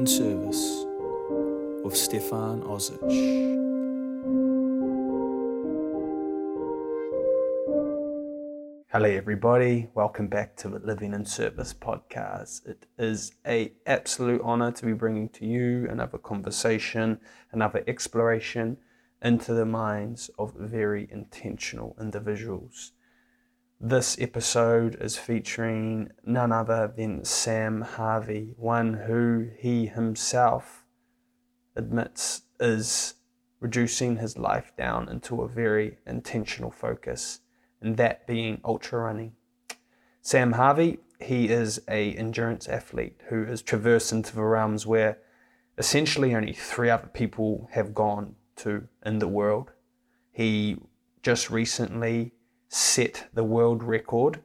in Service with Stefan Ozic. Hello, everybody. Welcome back to the Living in Service podcast. It is a absolute honor to be bringing to you another conversation, another exploration into the minds of very intentional individuals. This episode is featuring none other than Sam Harvey, one who he himself admits is reducing his life down into a very intentional focus and that being ultra running. Sam Harvey, he is a endurance athlete who has traversed into the realms where essentially only three other people have gone to in the world. He just recently set the world record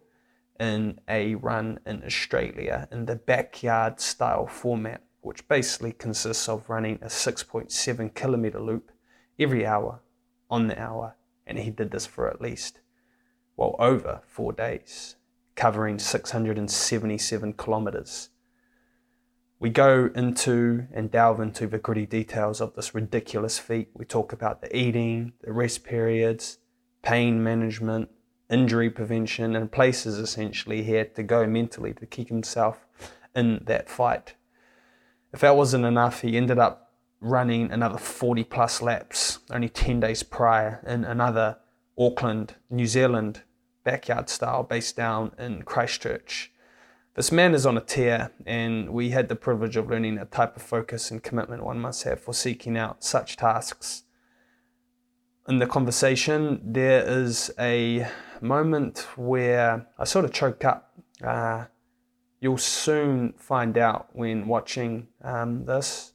in a run in Australia in the backyard style format, which basically consists of running a 6.7 kilometer loop every hour on the hour. And he did this for at least well, over four days, covering 677 kilometers. We go into and delve into the gritty details of this ridiculous feat. We talk about the eating, the rest periods, pain management, injury prevention, and places essentially he had to go mentally to keep himself in that fight. If that wasn't enough, he ended up running another 40 plus laps only 10 days prior in another Auckland, New Zealand backyard style based down in Christchurch. This man is on a tear, and we had the privilege of learning the type of focus and commitment one must have for seeking out such tasks. In the conversation, there is a moment where I sort of choke up. Uh, you'll soon find out when watching um, this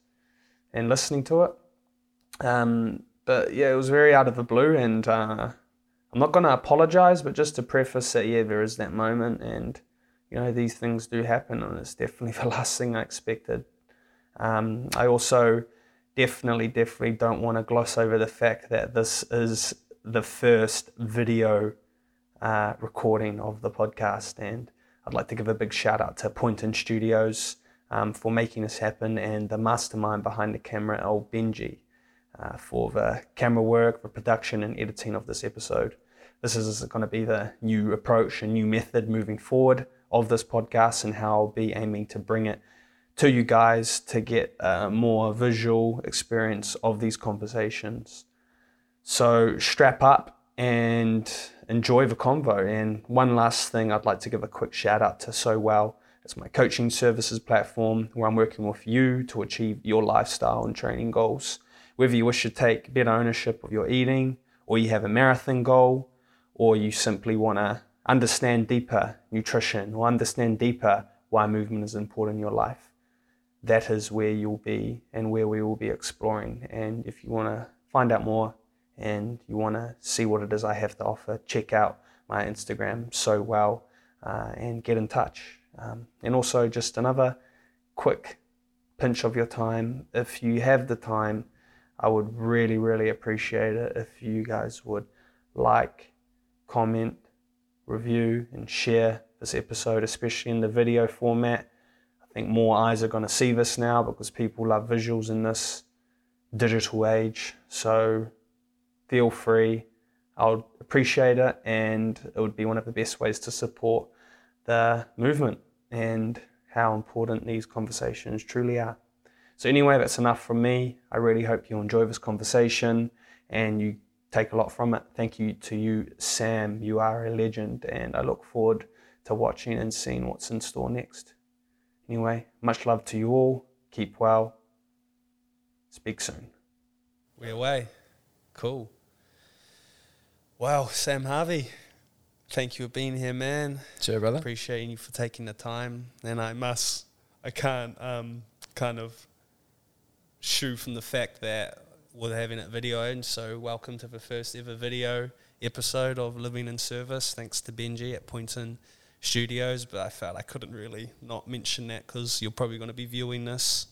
and listening to it. Um, but yeah, it was very out of the blue, and uh, I'm not going to apologize, but just to preface that, yeah, there is that moment, and you know these things do happen, and it's definitely the last thing I expected. Um, I also definitely, definitely don't want to gloss over the fact that this is the first video uh, recording of the podcast, and I'd like to give a big shout out to Pointon Studios um, for making this happen, and the mastermind behind the camera, old Benji uh, for the camera work, the production, and editing of this episode. This is going to be the new approach and new method moving forward of this podcast, and how I'll be aiming to bring it to you guys to get a more visual experience of these conversations. So strap up and enjoy the convo. And one last thing, I'd like to give a quick shout out to So Well. It's my coaching services platform where I'm working with you to achieve your lifestyle and training goals whether you wish to take better ownership of your eating, or you have a marathon goal, or you simply want to understand deeper nutrition or understand deeper why movement is important in your life. That is where you'll be and where we will be exploring. And if you want to find out more and you want to see what it is I have to offer, check out my Instagram so well uh, and get in touch. Um, and also, just another quick pinch of your time. If you have the time, I would really, really appreciate it if you guys would like, comment, review, and share this episode, especially in the video format. I think more eyes are going to see this now because people love visuals in this digital age. So feel free. I would appreciate it, and it would be one of the best ways to support the movement and how important these conversations truly are. So, anyway, that's enough from me. I really hope you enjoy this conversation and you take a lot from it. Thank you to you, Sam. You are a legend, and I look forward to watching and seeing what's in store next. Anyway, much love to you all. Keep well. Speak soon. We're away. Cool. Wow, Sam Harvey. Thank you for being here, man. Sure, brother. Appreciating you for taking the time. And I must, I can't um, kind of shoe from the fact that we're having it videoed. So, welcome to the first ever video episode of Living in Service. Thanks to Benji at Pointon Studios. But I felt I couldn't really not mention that because you're probably going to be viewing this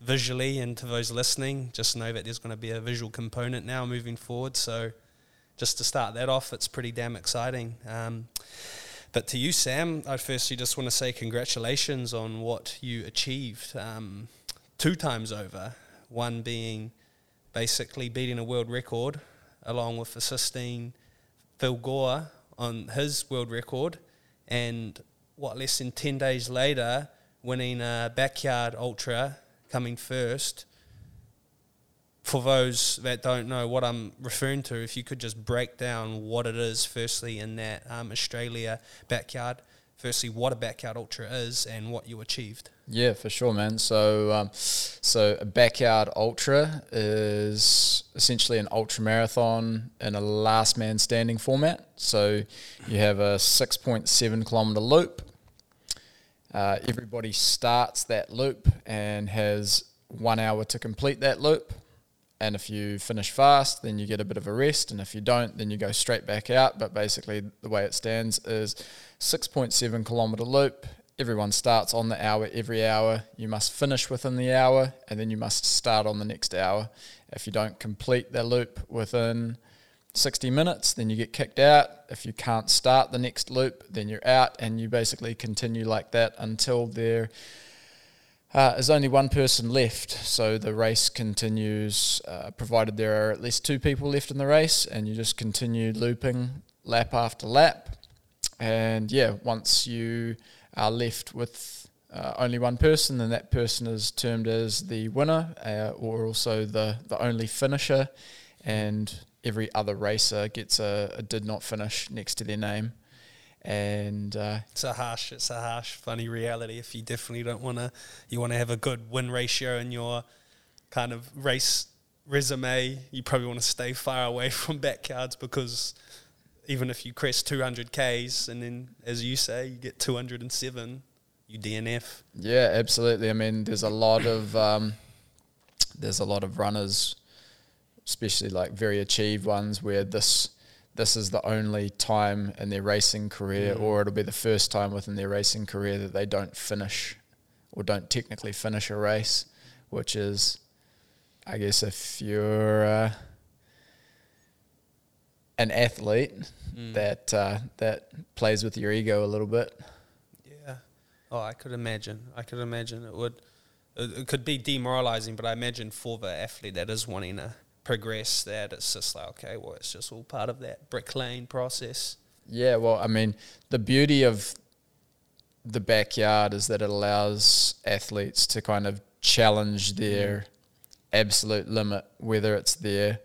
visually. And to those listening, just know that there's going to be a visual component now moving forward. So, just to start that off, it's pretty damn exciting. Um, but to you, Sam, I firstly just want to say congratulations on what you achieved. Um, two times over. One being basically beating a world record, along with assisting Phil Gore on his world record, and what less than ten days later, winning a backyard ultra, coming first. For those that don't know what I'm referring to, if you could just break down what it is, firstly, in that um, Australia backyard, firstly, what a backyard ultra is and what you achieved. Yeah, for sure, man. So, um, so a backyard ultra is essentially an ultra marathon in a last man standing format. So, you have a 6.7 kilometer loop. Uh, everybody starts that loop and has one hour to complete that loop. And if you finish fast, then you get a bit of a rest. And if you don't, then you go straight back out. But basically, the way it stands is 6.7 kilometer loop. Everyone starts on the hour every hour. You must finish within the hour, and then you must start on the next hour. If you don't complete the loop within 60 minutes, then you get kicked out. If you can't start the next loop, then you're out, and you basically continue like that until there uh, is only one person left. So the race continues, uh, provided there are at least two people left in the race, and you just continue looping lap after lap. And yeah, once you are left with uh, only one person, then that person is termed as the winner uh, or also the, the only finisher. And every other racer gets a, a did not finish next to their name. And uh, It's a harsh, it's a harsh, funny reality. If you definitely don't want to, you want to have a good win ratio in your kind of race resume. You probably want to stay far away from backyards because even if you crest 200 Ks and then, as you say, you get 207, you DNF. Yeah, absolutely. I mean, there's a lot of um, there's a lot of runners, especially like very achieved ones, where this this is the only time in their racing career, Mm. or it'll be the first time within their racing career that they don't finish, or don't technically finish a race, which is, I guess, if you're uh, an athlete Mm. that uh, that plays with your ego a little bit. Yeah. Oh, I could imagine. I could imagine it would. It, it could be demoralizing, but I imagine for the athlete that is wanting to progress, that it's just like, okay, well, it's just all part of that brick lane process. Yeah, well, I mean, the beauty of the backyard is that it allows athletes to kind of challenge their absolute limit, whether it's their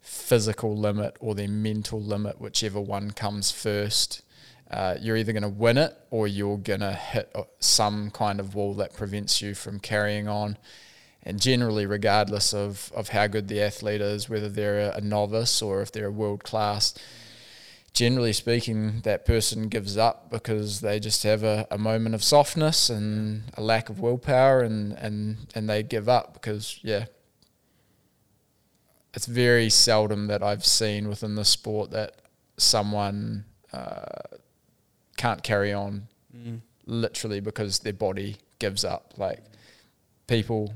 physical limit or their mental limit, whichever one comes first. Uh, you're either going to win it or you're going to hit some kind of wall that prevents you from carrying on. And generally, regardless of, of how good the athlete is, whether they're a, a novice or if they're a world class, generally speaking, that person gives up because they just have a, a moment of softness and a lack of willpower and, and, and they give up because, yeah, it's very seldom that I've seen within the sport that someone uh, can't carry on Mm. literally because their body gives up. Like people,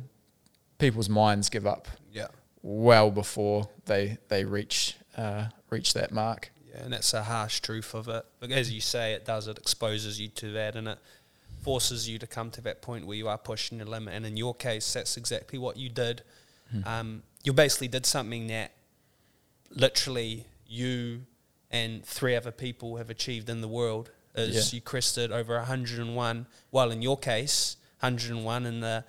people's minds give up Yeah. well before they they reach uh, reach that mark. Yeah, and that's a harsh truth of it. But as you say, it does. It exposes you to that, and it forces you to come to that point where you are pushing your limit. And in your case, that's exactly what you did. Um, you basically did something that literally you and three other people have achieved in the world. Is Yeah. you crested over 101. Well, in your case, 101 in the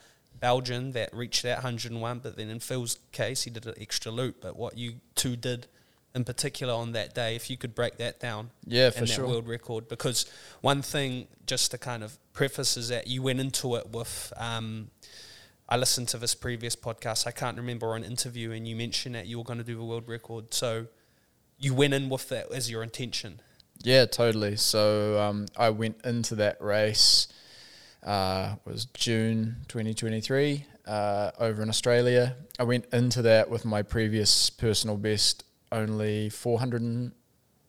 Belgian that reached that 101, but then in Phil's case, he did an extra loop. But what you two did in particular on that day, if you could break that down Yeah, and for that sure. world record, because one thing just to kind of preface is that you went into it with. Um, I listened to this previous podcast. I can't remember an interview, and you mentioned that you were going to do the world record. So you went in with that as your intention. Yeah, totally. So um, I went into that race. Uh, was June 2023 uh, over in Australia. I went into that with my previous personal best only 400 and,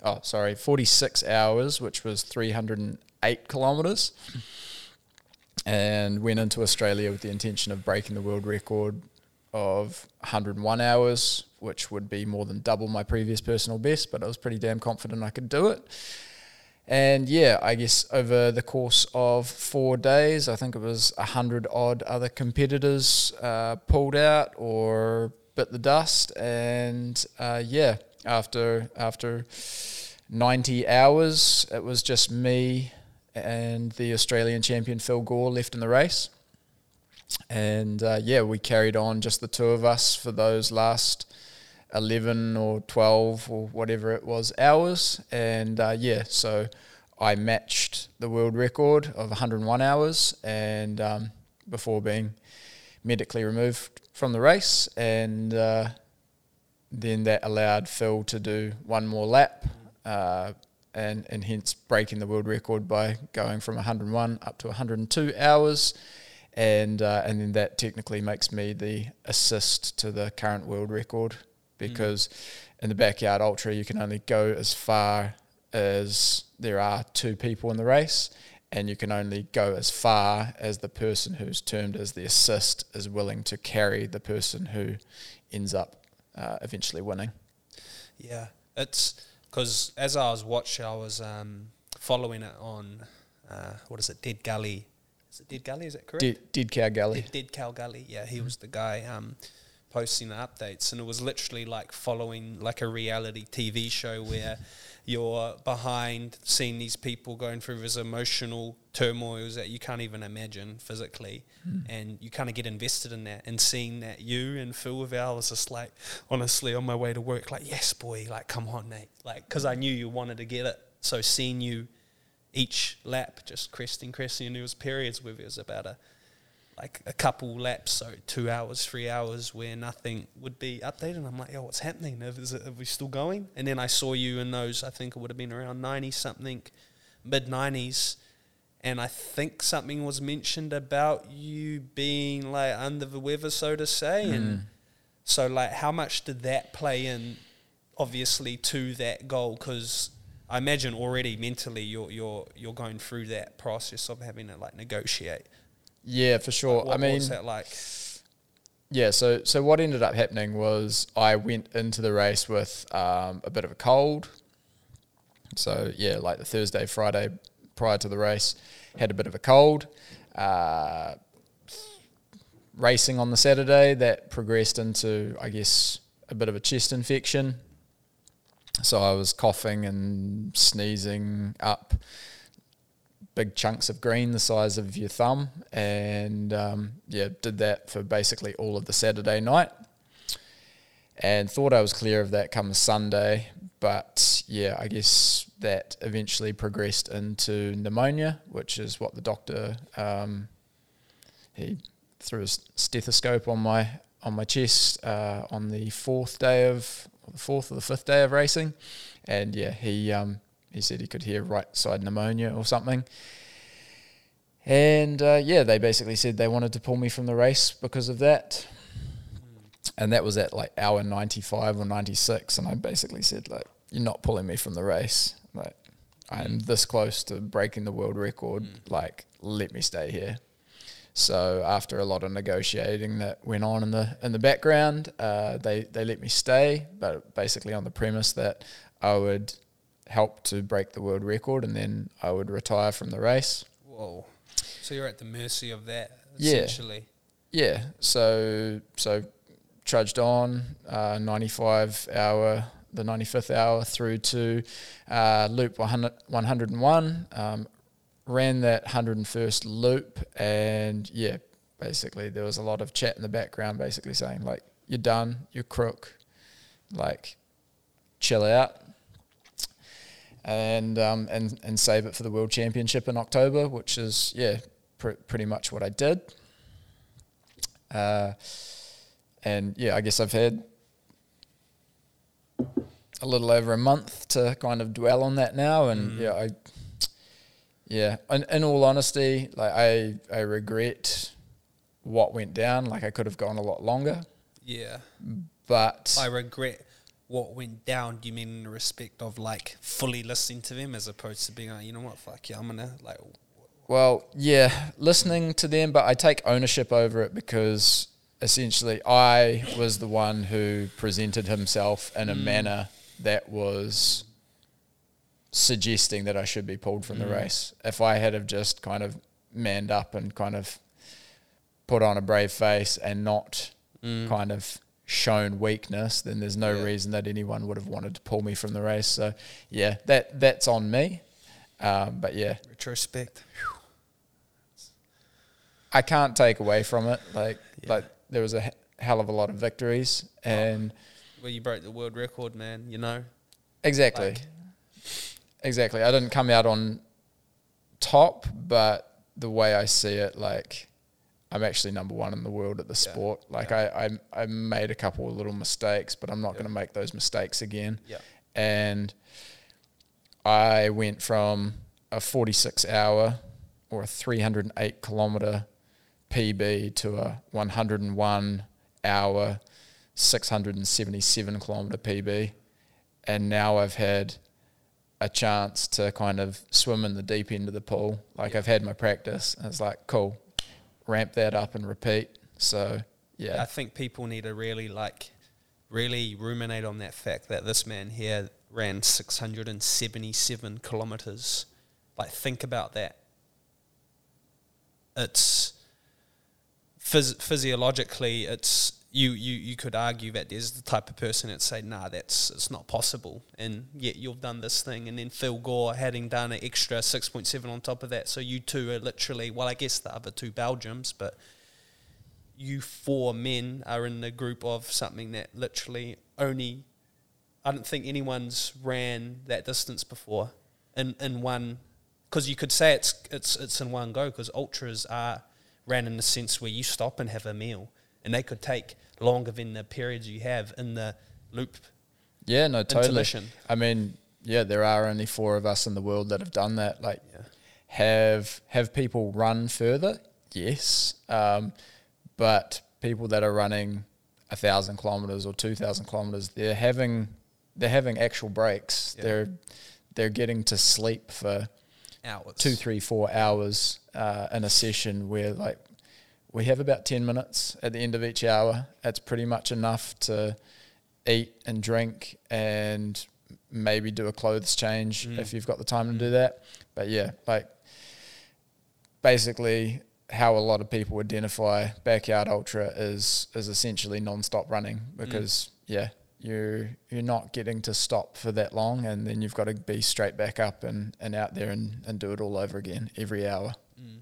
oh sorry 46 hours, which was 308 kilometers, and went into Australia with the intention of breaking the world record of 101 hours, which would be more than double my previous personal best. But I was pretty damn confident I could do it And yeah, I guess over the course of four days, I think it was a hundred odd other competitors uh, pulled out or bit the dust. And uh, yeah, after after ninety hours, it was just me and the Australian champion Phil Gore left in the race. And uh, yeah, we carried on just the two of us for those last 11 or 12 or whatever it was hours. And uh, yeah, so I matched the world record of 101 hours and um, before being medically removed from the race. And uh, then that allowed Phil to do one more lap. Uh, and, and hence breaking the world record by going from 101 up to 102 hours and uh, and then that technically makes me the assist to the current world record because mm. in the backyard ultra you can only go as far as there are two people in the race and you can only go as far as the person who's termed as the assist is willing to carry the person who ends up uh, eventually winning. Yeah, it's because as I was watching, I was um, following it on uh, what is it, Dead Gully is it Dead Gully? Is that correct? Dead, Dead Cow Gully. Dead, Dead Cow Gully. Yeah, he mm. was the guy um, posting the updates, and it was literally like following like a reality TV show where you're behind seeing these people going through these emotional turmoils that you can't even imagine physically, mm. and you kind of get invested in that, and seeing that you and Phil Val was just like, honestly, on my way to work, like, yes, boy, like, come on, Nate, like, because I knew you wanted to get it, so seeing you each lap just cresting, cresting, and there was periods where it was about a like a couple laps, so two hours, three hours, where nothing would be updated. And I'm like, yo, what's happening? Is it, are we still going? And then I saw you in those. I think it would have been around ninety something, mid nineties, and I think something was mentioned about you being like under the weather, so to say, mm. and so like, how much did that play in? Obviously, to that goal, because I imagine already mentally you're you're you're going through that process of having to like negotiate. Yeah, for sure. Like what, I mean, what's that like? Yeah, so so what ended up happening was I went into the race with um, a bit of a cold. So yeah, like the Thursday, Friday prior to the race, had a bit of a cold. Uh, racing on the Saturday, that progressed into I guess a bit of a chest infection. So I was coughing and sneezing up big chunks of green the size of your thumb, and um, yeah, did that for basically all of the Saturday night. And thought I was clear of that come Sunday, but yeah, I guess that eventually progressed into pneumonia, which is what the doctor um, he threw a stethoscope on my on my chest uh, on the fourth day of the fourth or the fifth day of racing, and yeah, he um, he said he could hear right side pneumonia or something. And uh, yeah, they basically said they wanted to pull me from the race because of that. And that was at like hour 95 or 96. And I basically said, like, you're not pulling me from the race. Like, I'm this close to breaking the world record. Mm. Like, let me stay here. So after a lot of negotiating that went on in the in the background, uh, they they let me stay, but basically on the premise that I would help to break the world record, and then I would retire from the race. Whoa! So you're at the mercy of that, essentially. Yeah. Yeah. So so trudged on, uh, 95 hour, the 95th hour through to uh, loop 100, 101. Um, ran that 101st loop and yeah basically there was a lot of chat in the background basically saying like you're done you're crook like chill out and um, and and save it for the world championship in October which is yeah pr- pretty much what I did uh, and yeah I guess I've had a little over a month to kind of dwell on that now and mm. yeah I yeah, in, in all honesty, like I I regret what went down. Like I could have gone a lot longer. Yeah, but I regret what went down. Do you mean in the respect of like fully listening to them as opposed to being like, you know what, fuck yeah, I'm gonna like. Well, yeah, listening to them, but I take ownership over it because essentially I was the one who presented himself in a mm. manner that was suggesting that I should be pulled from the Mm. race. If I had have just kind of manned up and kind of put on a brave face and not Mm. kind of shown weakness, then there's no Yeah. reason that anyone would have wanted to pull me from the race. So yeah, that that's on me. Um, but yeah, Retrospect. I can't take away from it. Like Yeah. like there was a he- hell of a lot of victories, and Well, you broke the world record, man. You know. exactly, Like- exactly. I didn't come out on top, but the way I see it, like I'm actually number one in the world at the Yeah. sport. Like Yeah. I, I I made a couple of little mistakes, but I'm not going to make those mistakes again. Yeah. and I went from a 46 hour or a 308 kilometer PB to a 101 hour 677 kilometer PB and now I've had a chance to kind of swim in the deep end of the pool like I've had my practice and it's like cool ramp that up and repeat so yeah I think people need to really like really ruminate on that fact that this man here ran 677 kilometers. Like think about that. It's phys- physiologically it's you, you you could argue that there's the type of person that say nah that's it's not possible and yet you've done this thing and then Phil Gore having done an extra 6.7 on top of that. So you two are literally well I guess the other two Belgiums but you four men are in the group of something that literally only I don't think anyone's ran that distance before in in one because you could say it's it's it's in one go because ultras are ran in the sense where you stop and have a meal and they could take longer than the periods you have in the loop yeah no totally intermission. I mean, yeah, there are only four of us in the world that have done that. Like, Yeah. have have people run further? Yes, um, but people that are running a thousand kilometers or two thousand kilometers, they're having they're having actual breaks. Yeah. They're they're getting to sleep for Hours. two, three, four hours uh, in a session where like we have about ten minutes at the end of each hour. That's pretty much enough to eat and drink and maybe do a clothes change Mm. if you've got the time to do that. But yeah, like basically how a lot of people identify backyard ultra is is essentially non-stop running because yeah you're you're not getting to stop for that long and then you've got to be straight back up and, and out there and, and do it all over again every hour Mm.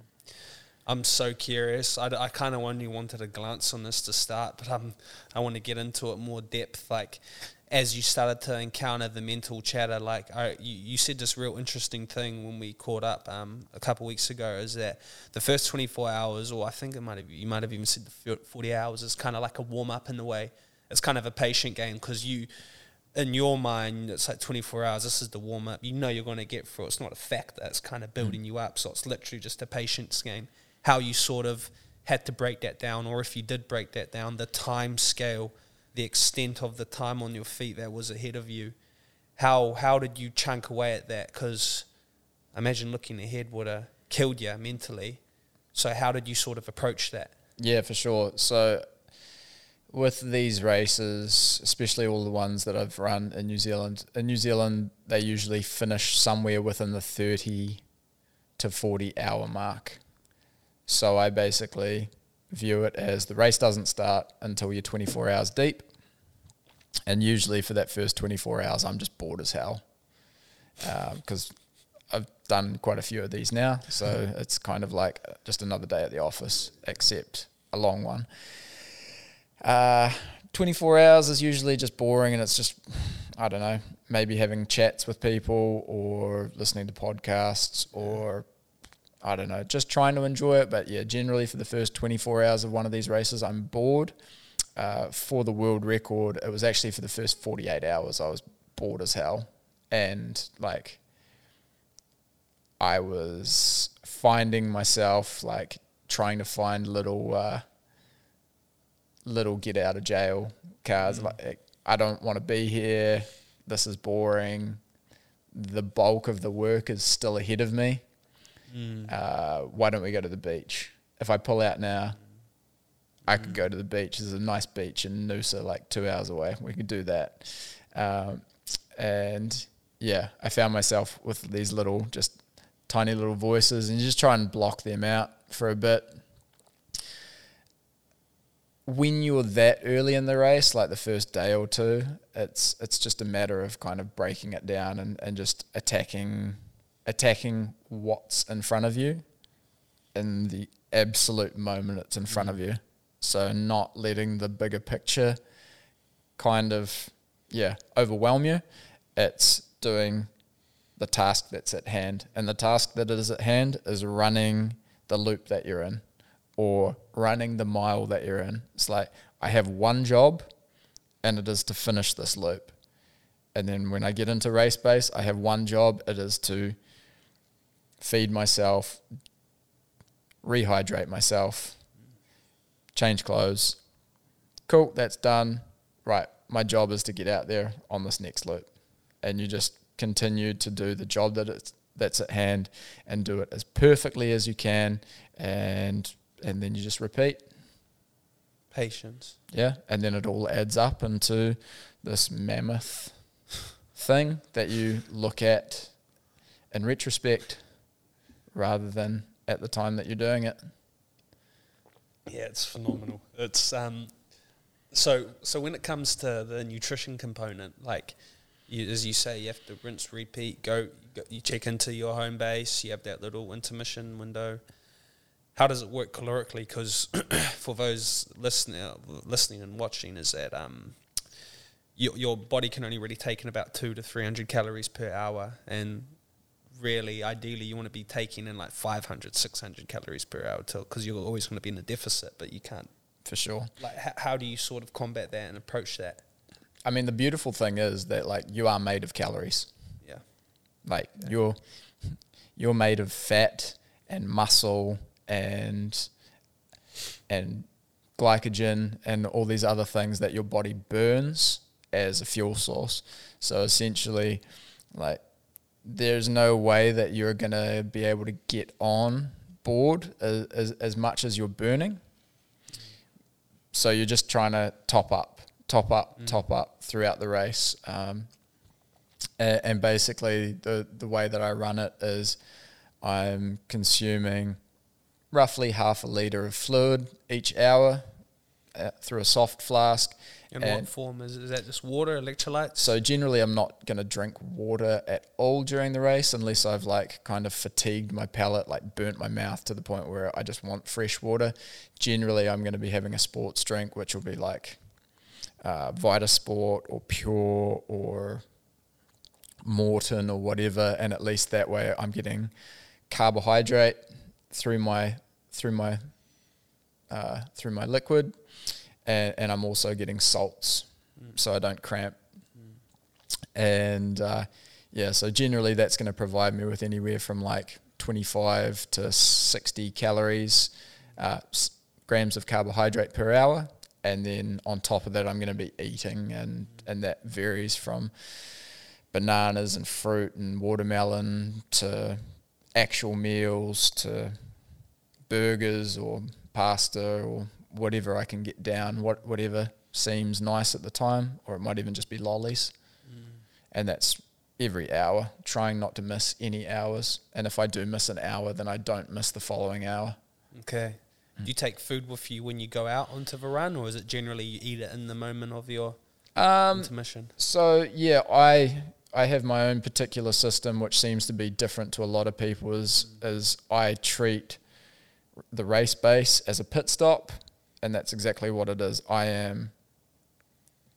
I'm so curious. I, I kind of only wanted a glance on this to start, but I'm, I want to get into it more depth. Like, as you started to encounter the mental chatter, like I, you, you said this real interesting thing when we caught up um, a couple weeks ago, is that the first 24 hours, or I think it might have, you might have even said the 40 hours, is kind of like a warm up in the way. It's kind of a patient game because you, in your mind, it's like 24 hours. This is the warm up. You know you're going to get through. it. It's not a fact that's kind of building you up. So it's literally just a patience game. How you sort of had to break that down, or if you did break that down, the time scale, the extent of the time on your feet that was ahead of you. How how did you chunk away at that? Because imagine looking ahead would have killed you mentally. So how did you sort of approach that? yeah for sure so with these races especially all the ones that I've run in New Zealand in New Zealand they usually finish somewhere within the 30 to 40 hour mark so I basically view it as the race doesn't start until you're 24 hours deep. And usually for that first 24 hours I'm just bored as hell because I've done quite a few of these now, so it's kind of like just another day at the office, except a long one. Uh, 24 hours is usually just boring, and it's just, I don't know, maybe having chats with people or listening to podcasts or I don't know, just trying to enjoy it. But yeah, generally for the first 24 hours of one of these races, I'm bored. Uh, for the world record, it was actually for the first 48 hours, I was bored as hell. And like, I was finding myself like trying to find little, uh, little get out of jail cards. Like, I don't want to be here. This is boring. The bulk of the work is still ahead of me. Uh, why don't we go to the beach? If I pull out now, I could go to the beach. There's a nice beach in Noosa, like two hours away. We could do that. Um, and yeah, I found myself with these little, just tiny little voices, and you just try and block them out for a bit. When you're that early in the race, like the first day or two, it's it's just a matter of kind of breaking it down and, and just attacking attacking what's in front of you in the absolute moment it's in front of you. So not letting the bigger picture kind of yeah overwhelm you. It's doing the task that's at hand, and the task that is at hand is running the loop that you're in, or running the mile that you're in. It's like I have one job, and it is to finish this loop. And then when I get into race base, I have one job. It is to feed myself, rehydrate myself, change clothes. Cool, that's done. Right, my job is to get out there on this next loop. And you just continue to do the job that it's that's at hand and do it as perfectly as you can and and then you just repeat. Patience. Yeah. And then it all adds up into this mammoth thing that you look at in retrospect rather than at the time that you're doing it. Yeah, it's phenomenal. It's um, so so when it comes to the nutrition component, like you, as you say, you have to rinse, repeat, go, go. You check into your home base. You have that little intermission window. How does it work calorically? Because for those listening, listening and watching, is that um, your your body can only really take in about two to three hundred calories per hour, and really, ideally, you want to be taking in like 500, 600 calories per hour because you're always going to be in a deficit, but you can't. For sure. Like, h- how do you sort of combat that and approach that? I mean, the beautiful thing is that like you are made of calories. Yeah. Like you're you're made of fat and muscle and and glycogen and all these other things that your body burns as a fuel source. So essentially, like there's no way that you're gonna be able to get on board as, as, as much as you're burning. So you're just trying to top up, top up, Mm. top up throughout the race. Um, and, and basically, the the way that I run it is, I'm consuming roughly half a liter of fluid each hour uh, through a soft flask. In And- what form is is that? Just water, electrolytes? So generally, I'm not going to drink water at all during the race unless I've like kind of fatigued my palate, like burnt my mouth to the point where I just want fresh water. Generally, I'm going to be having a sports drink, which will be like uh, Vita Sport or Pure or Maurten or whatever, and at least that way I'm getting carbohydrate through my through my uh, through my liquid, and, and I'm also getting salts, so I don't cramp. And uh, yeah, so generally that's going to provide me with anywhere from like 25 to 60 calories, uh, s- grams of carbohydrate per hour, and then on top of that I'm going to be eating, and and that varies from bananas and fruit and watermelon to actual meals to burgers or pasta or whatever I can get down, what whatever seems nice at the time, or it might even just be lollies. Mm. And that's every hour, trying not to miss any hours. And if I do miss an hour, then I don't miss the following hour. Okay. Mm. Do you take food with you when you go out onto the run, or is it generally you eat it in the moment of your Um, intermission? So yeah, I I have my own particular system, which seems to be different to a lot of people. Is mm. is I treat the race base as a pit stop, and that's exactly what it is. I am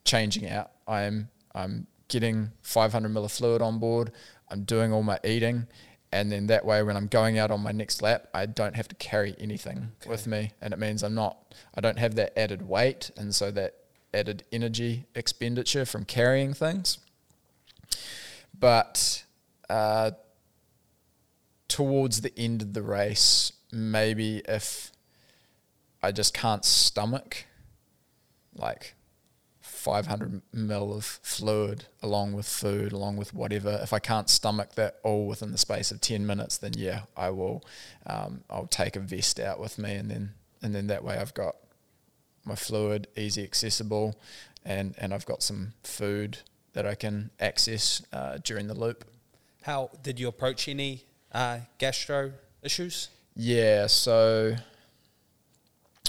changing out. I am I'm getting 500 ml of fluid on board. I'm doing all my eating, and then that way, when I'm going out on my next lap, I don't have to carry anything with me, and it means I'm not. I don't have that added weight, and so that added energy expenditure from carrying things. But uh, towards the end of the race, maybe if I just can't stomach like 500 ml of fluid along with food, along with whatever, if I can't stomach that all within the space of 10 minutes, then yeah, I will. Um, I'll take a vest out with me, and then and then that way I've got my fluid easy accessible, and and I've got some food that I can access uh, during the loop. How did you approach any uh, gastro issues? Yeah, so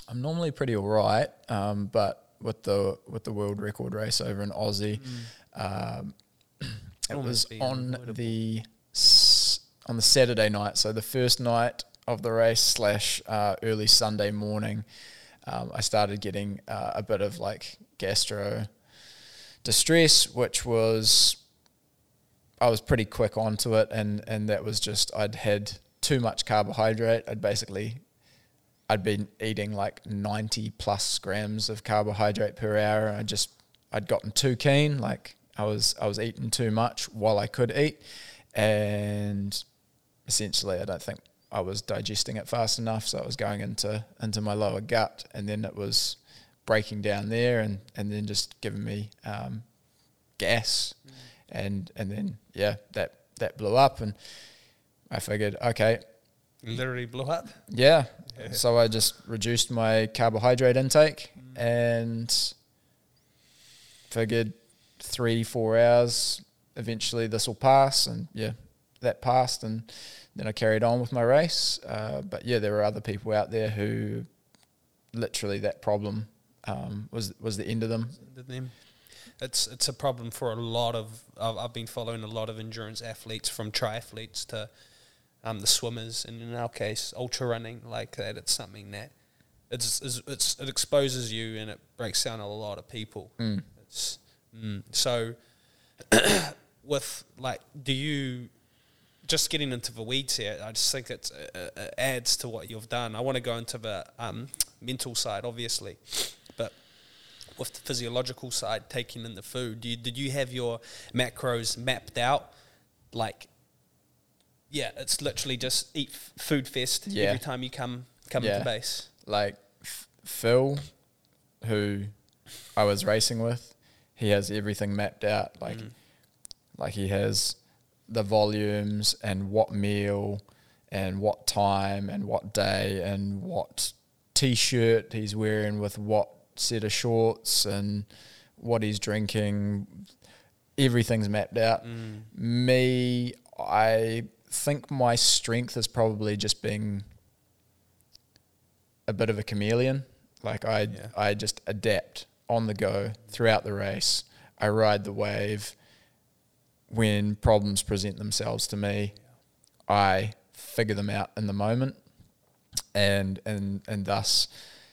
I'm normally pretty alright, um, but with the with the world record race over in Aussie, um, it was on the s- on the Saturday night. So the first night of the race slash uh, early Sunday morning, um, I started getting uh, a bit of like gastro distress, which was I was pretty quick onto it, and and that was just I'd had too much carbohydrate. I'd basically I'd been eating like ninety plus grams of carbohydrate per hour. I just I'd gotten too keen. Like I was I was eating too much while I could eat, and essentially I don't think I was digesting it fast enough. So it was going into into my lower gut, and then it was breaking down there, and and then just giving me um, gas, and and then yeah that that blew up, and I figured okay Literally blew up. yeah. Yeah. So I just reduced my carbohydrate intake and figured three, four hours, eventually this will pass. And yeah, that passed. And then I carried on with my race. Uh, but yeah, there were other people out there who literally that problem um, was, was the end of them. It's it's a problem for a lot of. I've, I've been following a lot of endurance athletes, from triathletes to um, the swimmers, and in our case, ultra running like that. It's something that it's, it's, it exposes you and it breaks down a lot of people. Mm. It's mm. so with like, do you just getting into the weeds here? I just think it's, it, it adds to what you've done. I want to go into the um, mental side, obviously, but with the physiological side, taking in the food, do you, did you have your macros mapped out? Like, yeah, it's literally just eat f- food fest Yeah. every time you come come Yeah. into base. like F- Phil, who I was racing with, he has everything mapped out. Like, Mm. like he has the volumes and what meal and what time and what day and what t-shirt he's wearing with what set of shorts and what he's drinking. Everything's mapped out. Mm. Me, I think my strength is probably just being a bit of a chameleon. Like I, Yeah. I just adapt on the go throughout the race. I ride the wave. When problems present themselves to me, I figure them out in the moment, and and and thus,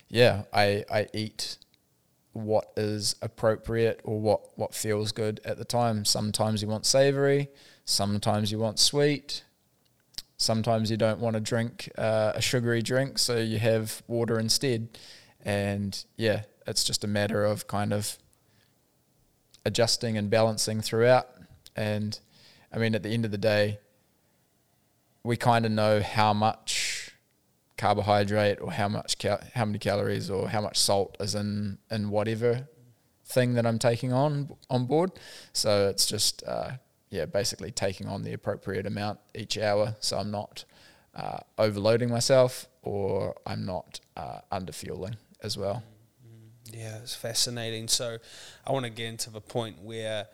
yeah, I I eat what is appropriate or what what feels good at the time. Sometimes you want savory, sometimes you want sweet, sometimes you don't want to drink uh, a sugary drink, so you have water instead. And yeah, it's just a matter of kind of adjusting and balancing throughout. And I mean, at the end of the day, we kind of know how much carbohydrate or how much cal- how many calories or how much salt is in in whatever thing that I'm taking on on board. So it's just uh, yeah, basically taking on the appropriate amount each hour, so I'm not uh, overloading myself or I'm not uh, under fueling as well. Yeah, it's fascinating. So I want to get into the point where,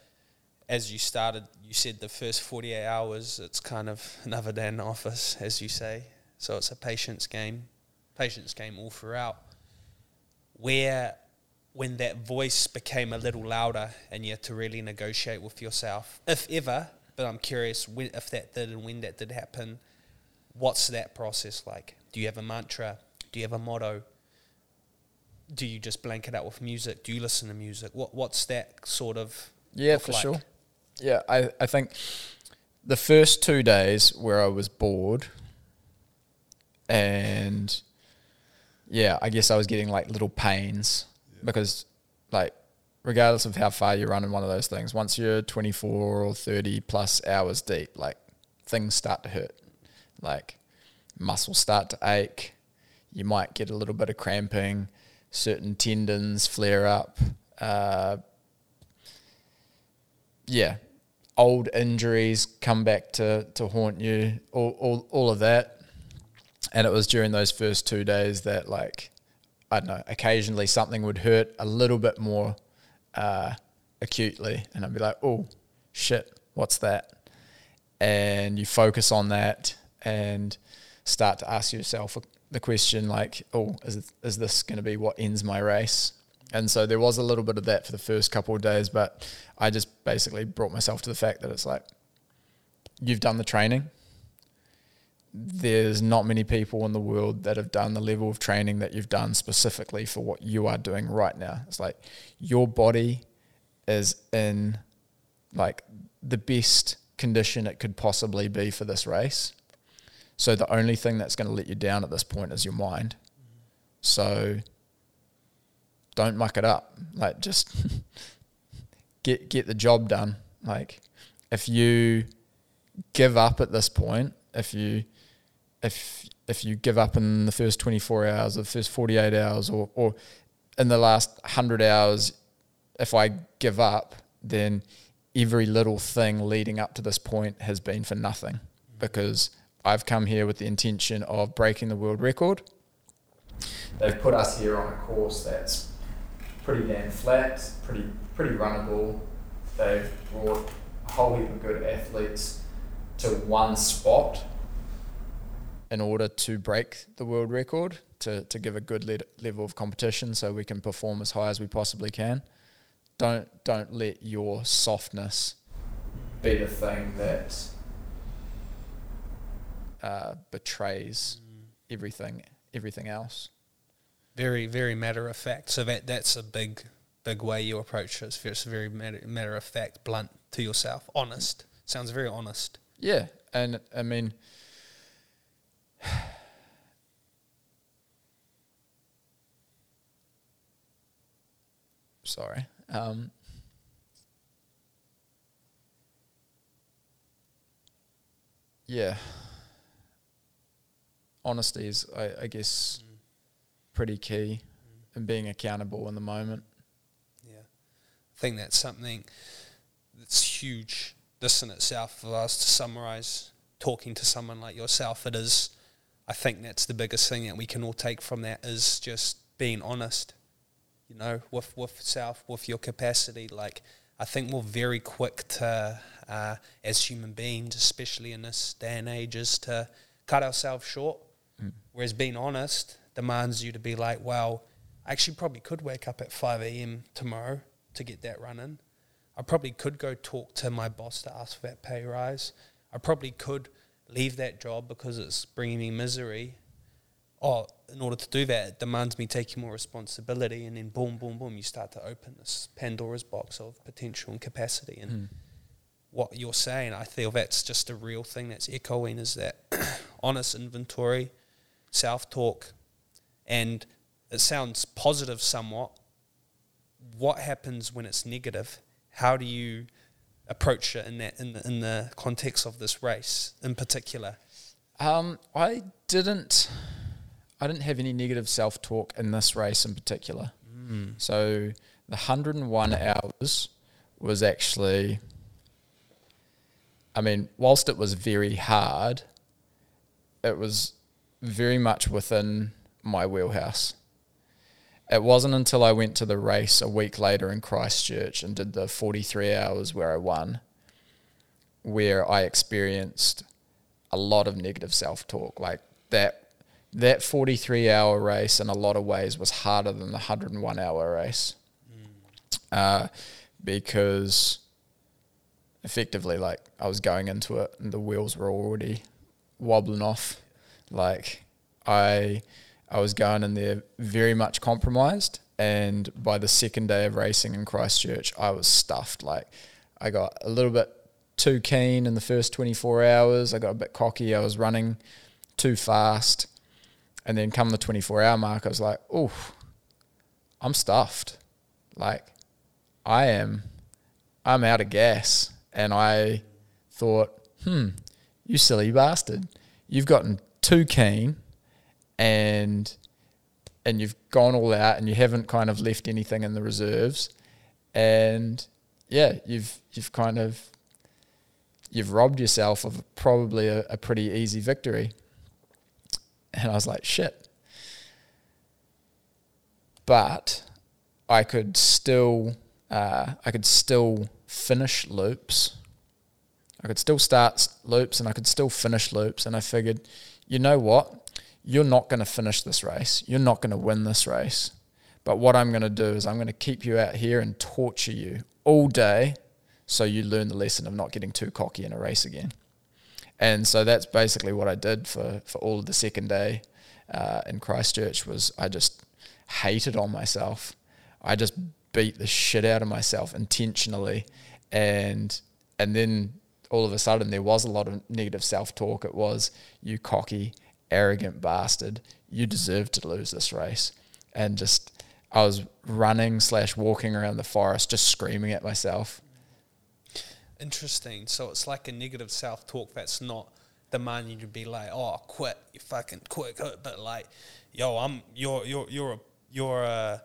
as you started, you said the first 48 hours, it's kind of another day in the office, as you say. So it's a patience game, patience game all throughout. Where, when that voice became a little louder and you had to really negotiate with yourself, if ever, but I'm curious when, if that did and when that did happen, what's that process like? Do you have a mantra? Do you have a motto? do you just blank it out with music? Do you listen to music? What what's that sort of Yeah, for like? sure. Yeah, I, I think the first two days where I was bored and yeah, I guess I was getting like little pains because like regardless of how far you run in one of those things, once you're 24 or 30 plus hours deep, like things start to hurt. Like muscles start to ache. You might get a little bit of cramping. Certain tendons flare up. Uh, yeah, old injuries come back to, to haunt you, all, all, all of that. And it was during those first two days that, like, I don't know, occasionally something would hurt a little bit more uh, acutely, and I'd be like, "Oh, shit, what's that?" And you focus on that and start to ask yourself the question like, "Oh, is is this going to be what ends my race?" And so there was a little bit of that for the first couple of days, but I just basically brought myself to the fact that it's like, you've done the training. There's not many people in the world that have done the level of training that you've done specifically for what you are doing right now. It's like your body is in like the best condition it could possibly be for this race. So the only thing that's going to let you down at this point is your mind. So don't muck it up. Like just get get the job done. Like if you give up at this point, if you if if you give up in the first 24 hours, or the first 48 hours, or or in the last 100 hours, if I give up, then every little thing leading up to this point has been for nothing because I've come here with the intention of breaking the world record. They've put us here on a course that's pretty damn flat, pretty pretty runnable. They've brought a whole heap of good athletes to one spot in order to break the world record, to, to give a good le- level of competition so we can perform as high as we possibly can. Don't don't let your softness be the thing that uh, betrays everything everything else very very matter of fact. So that that's a big big way you approach it. It's, it's very matter, matter of fact, blunt to yourself, honest. Sounds very honest. Yeah, and I mean. Sorry. Um, yeah. Honesty is, I, I guess, mm pretty key and being accountable in the moment. Yeah. I think that's something that's huge. This in itself, for us to summarize, talking to someone like yourself, it is, I think that's the biggest thing that we can all take from that is just being honest, you know, with, with self, with your capacity. Like, I think we're very quick to, uh, as human beings, especially in this day and age, is to cut ourselves short. Mm. Whereas being honest demands you to be like, well, I actually probably could wake up at 5 a.m. tomorrow to get that running. I probably could go talk to my boss to ask for that pay rise. I probably could leave that job because it's bringing me misery. Oh, in order to do that, it demands me taking more responsibility, and then boom, boom, boom, you start to open this Pandora's box of potential and capacity. And mm. what you're saying, I feel that's just a real thing that's echoing is that honest inventory, self talk, and it sounds positive somewhat. What happens when it's negative? How do you approach it in that in the, in the context of this race in particular? Um, I didn't. I didn't have any negative self talk in this race in particular. Mm. So the 101 hours was actually. I mean, whilst it was very hard, it was very much within my wheelhouse. It wasn't until I went to the race a week later in Christchurch and did the 43 hours where I won, where I experienced a lot of negative self talk. Like that, that 43 hour race in a lot of ways was harder than the 101 hour race. Mm. Uh, because effectively, like I was going into it and the wheels were already wobbling off. Like I I was going in there very much compromised. And by the second day of racing in Christchurch, I was stuffed. Like, I got a little bit too keen in the first 24 hours. I got a bit cocky. I was running too fast. And then come the 24 hour mark, I was like, oh, I'm stuffed. Like, I am, I'm out of gas. And I thought, hmm, you silly bastard. You've gotten too keen and and you've gone all out and you haven't kind of left anything in the reserves and yeah you've you've kind of you've robbed yourself of probably a, a pretty easy victory and I was like shit but I could still uh, I could still finish loops. I could still start loops and I could still finish loops. And I figured, you know what? You're not going to finish this race. You're not going to win this race. But what I'm going to do is I'm going to keep you out here and torture you all day so you learn the lesson of not getting too cocky in a race again. And so that's basically what I did for, for all of the second day uh, in Christchurch was I just hated on myself. I just beat the shit out of myself intentionally, and and then all of a sudden there was a lot of negative self talk. It was you cocky, arrogant bastard. You deserve to lose this race, and just I was running slash walking around the forest just screaming at myself. Interesting. So it's like a negative self talk that's not demanding you to be like, oh, quit, you fucking quit, but like, yo, I'm you're you're you're a you're a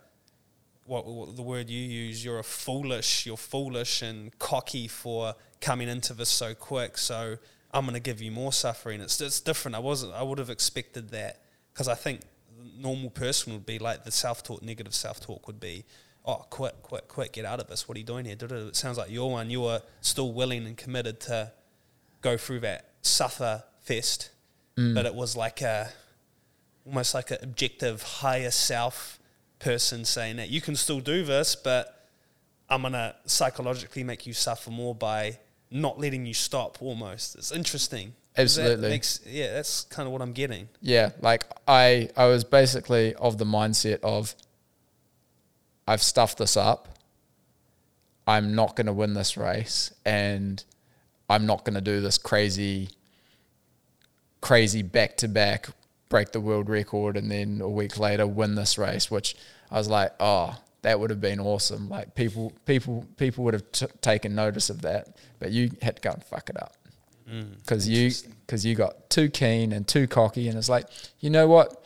what, what the word you use? You're a foolish. You're foolish and cocky for coming into this so quick. So I'm gonna give you more suffering. It's it's different. I wasn't. I would have expected that because I think the normal person would be like the self talk, negative self talk would be, oh, quit, quit, quit, get out of this. What are you doing here? It sounds like you're one. You are still willing and committed to go through that suffer fest, mm. but it was like a almost like an objective higher self person saying that you can still do this, but I'm gonna psychologically make you suffer more by not letting you stop. Almost, it's interesting. Does that Absolutely. makes, yeah, that's kind of what I'm getting. Yeah, like I I was basically of the mindset of I've stuffed this up. I'm not going to win this race and I'm not going to do this crazy crazy back to back break the world record and then a week later win this race which I was like, "Oh, that would have been awesome." Like people people people would have t- taken notice of that, but you had to go and fuck it up mm. because you because you got too keen and too cocky, and it's like, you know what,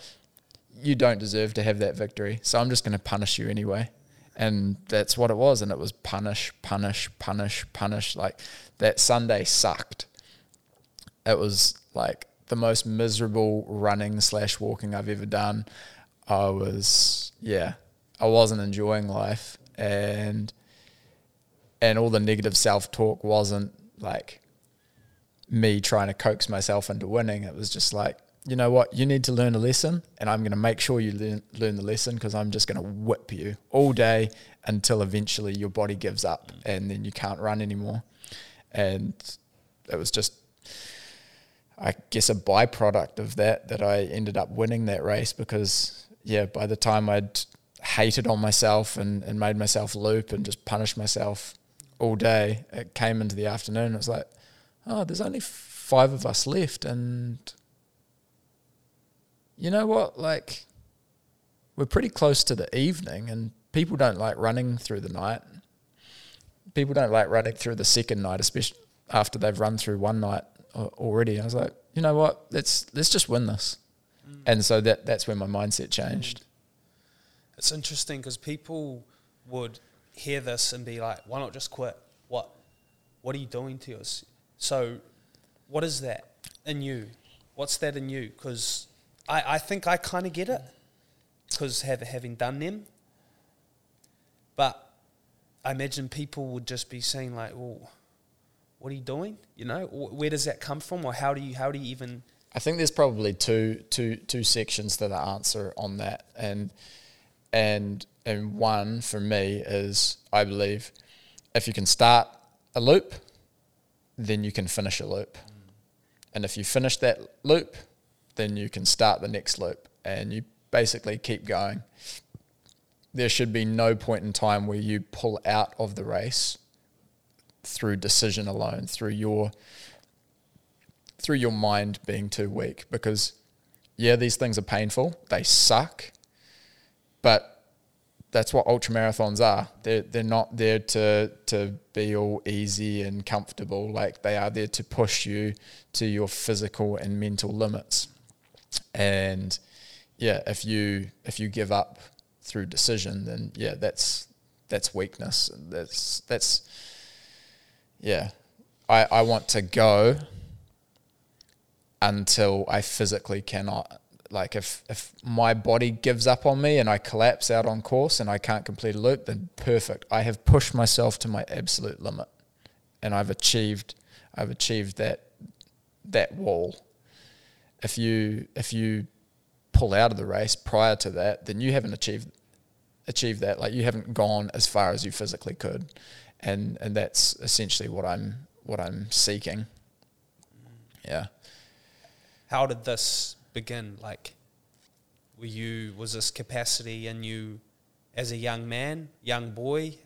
you don't deserve to have that victory, so I'm just going to punish you anyway, and that's what it was, and it was punish, punish, punish, punish. Like that Sunday sucked. It was like the most miserable running slash walking I've ever done. I was yeah, I wasn't enjoying life, and and all the negative self talk wasn't like me trying to coax myself into winning. It was just like, you know what, you need to learn a lesson, and I'm going to make sure you learn, learn the lesson because I'm just going to whip you all day until eventually your body gives up and then you can't run anymore. And it was just, I guess, a byproduct of that that I ended up winning that race because, yeah, by the time I'd hated on myself and, and made myself loop and just punished myself all day, it came into the afternoon. It was like, oh, there's only five of us left. And you know what? Like, we're pretty close to the evening, and people don't like running through the night. People don't like running through the second night, especially after they've run through one night already. I was like, you know what? Let's let's just win this. Mm. And so that that's when my mindset changed. It's interesting because people would hear this and be like, "Why not just quit? What, what are you doing to us?" So, what is that in you? What's that in you? Because I, I think I kind of get it because having done them, but I imagine people would just be saying like, "Well, what are you doing? You know, where does that come from, or how do you how do you even?" I think there's probably two two two sections to the answer on that, and and and one for me is I believe if you can start a loop, then you can finish a loop, and if you finish that loop, then you can start the next loop, and you basically keep going. There should be no point in time where you pull out of the race through decision alone, through your through your mind being too weak. Because yeah these things are painful. They suck but that's what ultra marathons are. They're, they're not there to to be all easy and comfortable. Like they are there to push you to your physical and mental limits. And yeah if you if you give up through decision then yeah that's that's weakness. That's that's yeah. I i want to go until I physically cannot like if if my body gives up on me and I collapse out on course and I can't complete a loop, then perfect. I have pushed myself to my absolute limit, and I've achieved I've achieved that that wall. If you if you pull out of the race prior to that, then you haven't achieved achieved that. Like you haven't gone as far as you physically could, and and that's essentially what I'm what I'm seeking. Yeah. How did this begin? Like, were you was this capacity in you as a young man, young boy?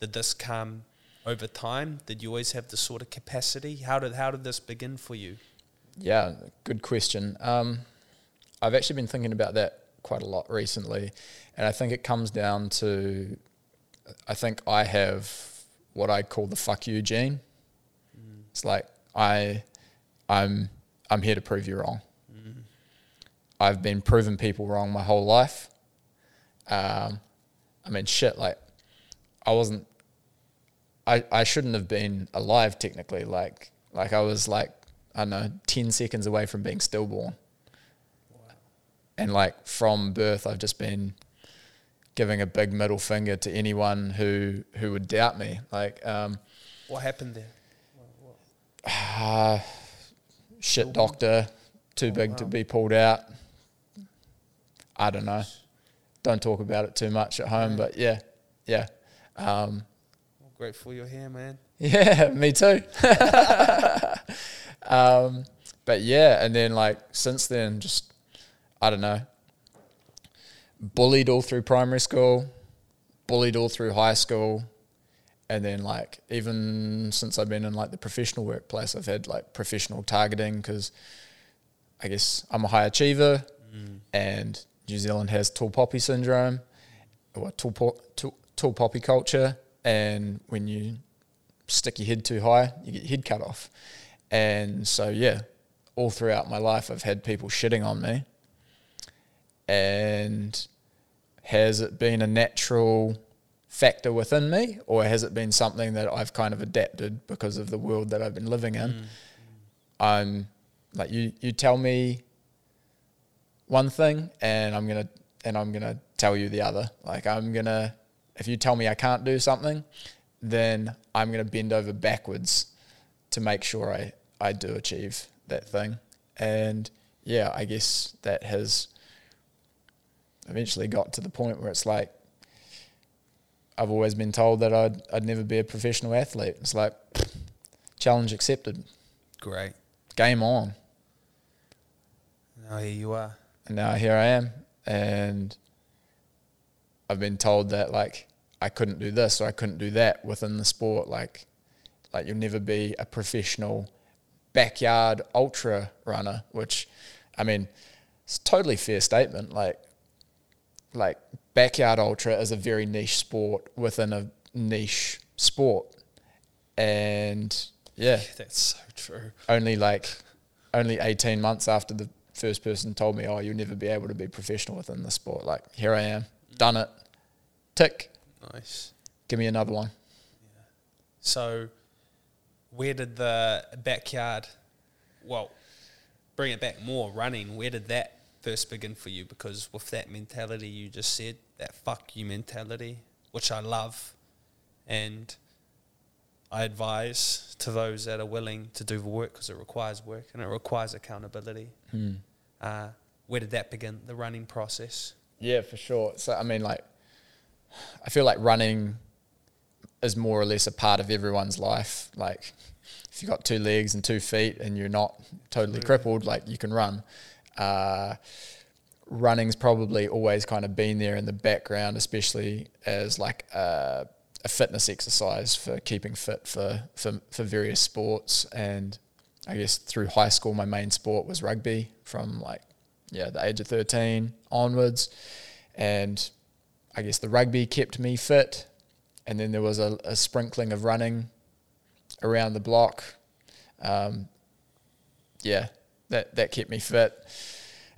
Did this come over time? Did you always have this sort of capacity? How did how did this begin for you? Yeah, good question. Um, I've actually been thinking about that quite a lot recently, and I think it comes down to, I think I have what I call the fuck you gene. Mm. It's like I, I'm I'm here to prove you wrong. I've been proving people wrong my whole life. Um, I mean, shit, like I wasn't. I, I shouldn't have been alive technically. Like like I was like I don't know ten seconds away from being stillborn and like from birth, I've just been giving a big middle finger to anyone who who would doubt me. Like, um, what happened there? Uh, shit doctor, too oh, big wow. to be pulled out. I don't know. Don't talk about it too much at home, but yeah, yeah. Um, well, grateful you're here, man. Yeah, me too. um, but yeah, and then like since then, just I don't know, bullied all through primary school, bullied all through high school, and then like even since I've been in like the professional workplace, I've had like professional targeting because I guess I'm a high achiever, mm. and New Zealand has tall poppy syndrome, or tall, po- tall, tall poppy culture, and when you stick your head too high, you get your head cut off. And so yeah, all throughout my life, I've had people shitting on me and has it been a natural factor within me or has it been something that I've kind of adapted because of the world that I've been living in? Mm. I'm like you you tell me one thing and I'm gonna and I'm gonna tell you the other. Like I'm gonna if you tell me I can't do something, then I'm gonna bend over backwards to make sure I, I do achieve that thing. And yeah, I guess that has eventually got to the point where it's like I've always been told that I'd I'd never be a professional athlete. It's like challenge accepted. Great. Game on. Oh, now here you are. And now here I am. And I've been told that like I couldn't do this or I couldn't do that within the sport. Like like you'll never be a professional backyard ultra runner, which I mean, it's a totally fair statement. Like like backyard ultra is a very niche sport within a niche sport, and yeah, that's so true. Only like only eighteen months after the first person told me, "Oh, you'll never be able to be professional within the sport." Like here I am, done it, tick. Nice. Give me another one. Yeah. So, where did the backyard? Well, bring it back more running. Where did that first begin for you? Because with that mentality you just said, that fuck you mentality, which I love, and I advise to those that are willing to do the work because it requires work and it requires accountability. Hmm. Uh, where did that begin? The running process. Yeah, for sure. So I mean, like, I feel like running is more or less a part of everyone's life. Like, if you've got two legs and two feet and you're not totally crippled, like you can run. Uh, running's probably always kind of been there in the background, especially as like a, a fitness exercise for keeping fit for, for, for various sports. And I guess through high school, my main sport was rugby from like, yeah, the age of 13 onwards. And I guess the rugby kept me fit. And then there was a, a sprinkling of running around the block. Um, yeah, that that kept me fit.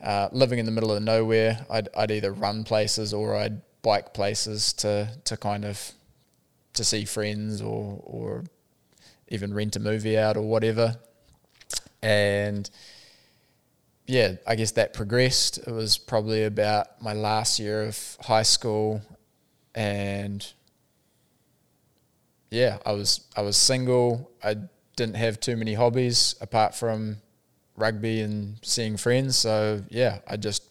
Uh, living in the middle of nowhere, I'd I'd either run places or I'd bike places to to kind of to see friends or or even rent a movie out or whatever. And yeah, I guess that progressed. It was probably about my last year of high school, and yeah, I was I was single. I didn't have too many hobbies apart from rugby and seeing friends. So yeah, I just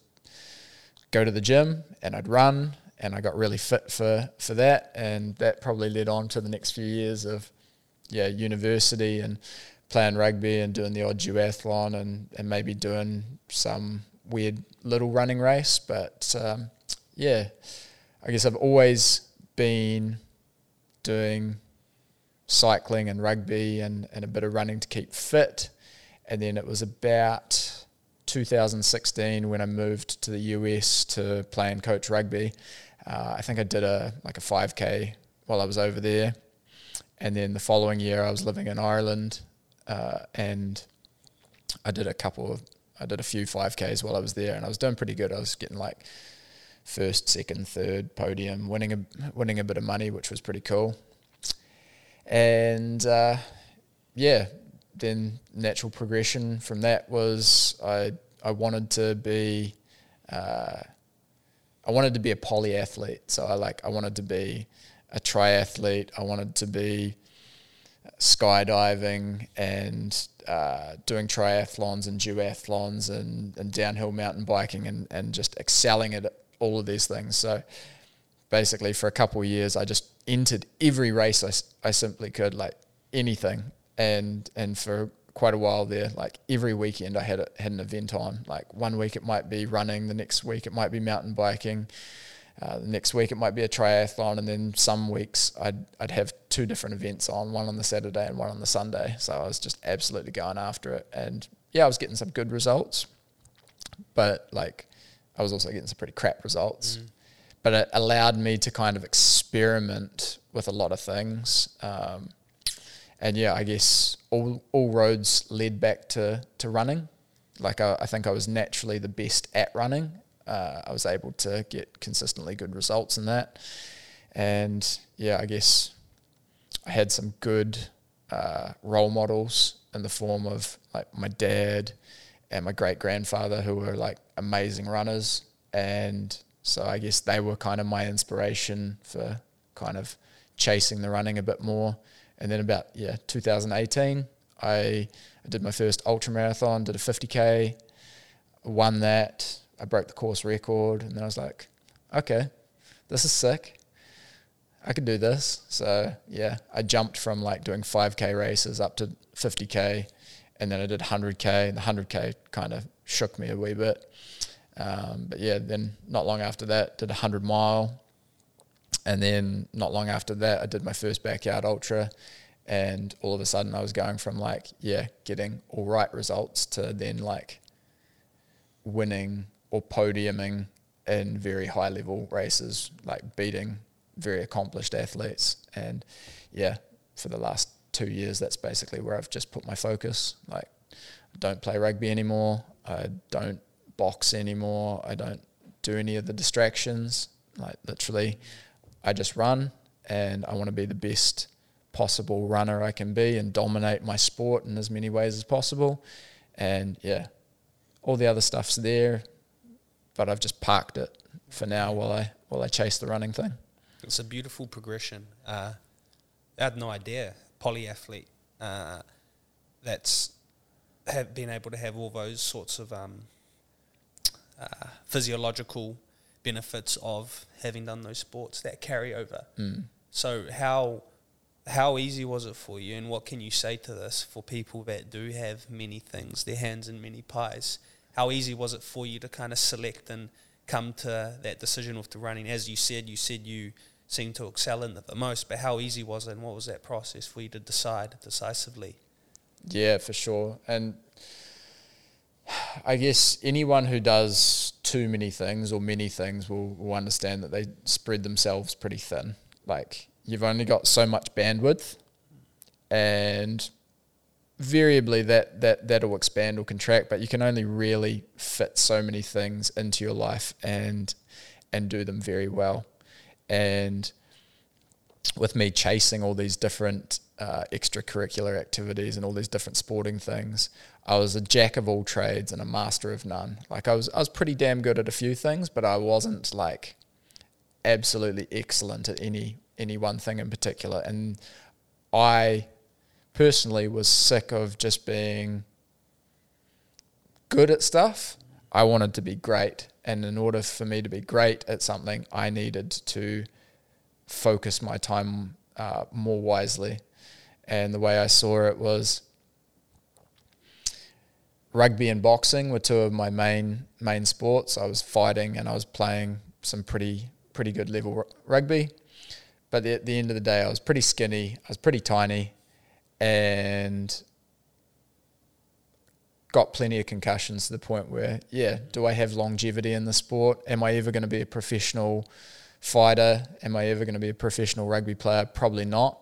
go to the gym and I'd run, and I got really fit for for that, and that probably led on to the next few years of yeah university and playing rugby and doing the odd duathlon and and maybe doing some weird little running race. But um, yeah, I guess I've always been doing cycling and rugby and, and a bit of running to keep fit. And then it was about 2016 when I moved to the US to play and coach rugby. Uh, I think I did a like a 5k while I was over there, and then the following year I was living in Ireland, uh, and I did a couple of I did a few 5ks while I was there, and I was doing pretty good. I was getting like first, second, third podium, winning a winning a bit of money, which was pretty cool. And uh, yeah, then natural progression from that was I I wanted to be uh, I wanted to be a polyathlete. So I like I wanted to be a triathlete. I wanted to be skydiving and uh, doing triathlons and duathlons and, and downhill mountain biking and, and just excelling at all of these things. So basically, for a couple of years, I just entered every race I, I simply could, like anything. And and for quite a while there, like every weekend, I had a, had an event on. Like one week it might be running, the next week it might be mountain biking. Uh, the next week it might be a triathlon, and then some weeks I'd I'd have two different events on, one on the Saturday and one on the Sunday. So I was just absolutely going after it, and yeah, I was getting some good results, but like I was also getting some pretty crap results. Mm. But it allowed me to kind of experiment with a lot of things. Um, and yeah, I guess all all roads led back to to running. Like I, I think I was naturally the best at running. Uh, I was able to get consistently good results in that, and yeah, I guess I had some good uh, role models in the form of like my dad and my great grandfather, who were like amazing runners, and so I guess they were kind of my inspiration for kind of chasing the running a bit more. And then about yeah 2018, I, I did my first ultra marathon, did a 50k, won that. I broke the course record, and then I was like, okay, this is sick. I could do this. So yeah, I jumped from like doing 5k races up to 50k, and then I did 100k. And the 100k kind of shook me a wee bit. Um, but yeah, then not long after that, did a 100 mile. And then not long after that, I did my first backyard ultra. And all of a sudden, I was going from like, yeah, getting all right results to then like winning or podiuming in very high level races, like beating very accomplished athletes. And yeah, for the last two years, that's basically where I've just put my focus. Like, I don't play rugby anymore. I don't box anymore. I don't do any of the distractions. Like, literally, I just run and I want to be the best possible runner I can be and dominate my sport in as many ways as possible. And yeah, all the other stuff's there, but I've just parked it for now while I while I chase the running thing. It's a beautiful progression. Uh, I had no idea polyathlete. Uh, that's have been able to have all those sorts of um, uh, physiological benefits of having done those sports that carry over. Mm. So how how easy was it for you, and what can you say to this for people that do have many things, their hands in many pies? How easy was it for you to kind of select and come to that decision with the running? As you said, you said you seemed to excel in the most, but how easy was it, and what was that process for you to decide decisively? Yeah, for sure, and I guess anyone who does too many things or many things will, will understand that they spread themselves pretty thin. Like you've only got so much bandwidth, and variably that that that'll expand or contract, but you can only really fit so many things into your life and and do them very well. And with me chasing all these different uh, extracurricular activities and all these different sporting things. I was a jack of all trades and a master of none. Like I was, I was pretty damn good at a few things, but I wasn't like absolutely excellent at any any one thing in particular. And I personally was sick of just being good at stuff. I wanted to be great, and in order for me to be great at something, I needed to focus my time uh, more wisely. And the way I saw it was rugby and boxing were two of my main main sports. I was fighting and I was playing some pretty pretty good level rugby. But at the end of the day, I was pretty skinny. I was pretty tiny, and got plenty of concussions to the point where, yeah, do I have longevity in the sport? Am I ever going to be a professional fighter? Am I ever going to be a professional rugby player? Probably not.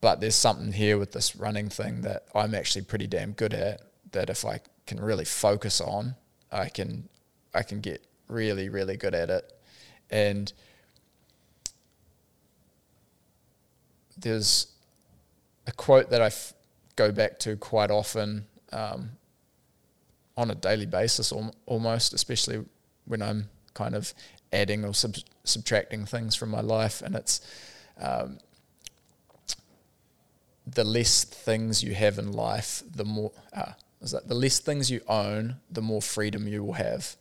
But there's something here with this running thing that I'm actually pretty damn good at. That if I can really focus on, I can I can get really really good at it. And there's a quote that I f- go back to quite often um, on a daily basis, al- almost, especially when I'm kind of adding or sub- subtracting things from my life, and it's um, the less things you have in life, the more uh, is that the less things you own, the more freedom you will have.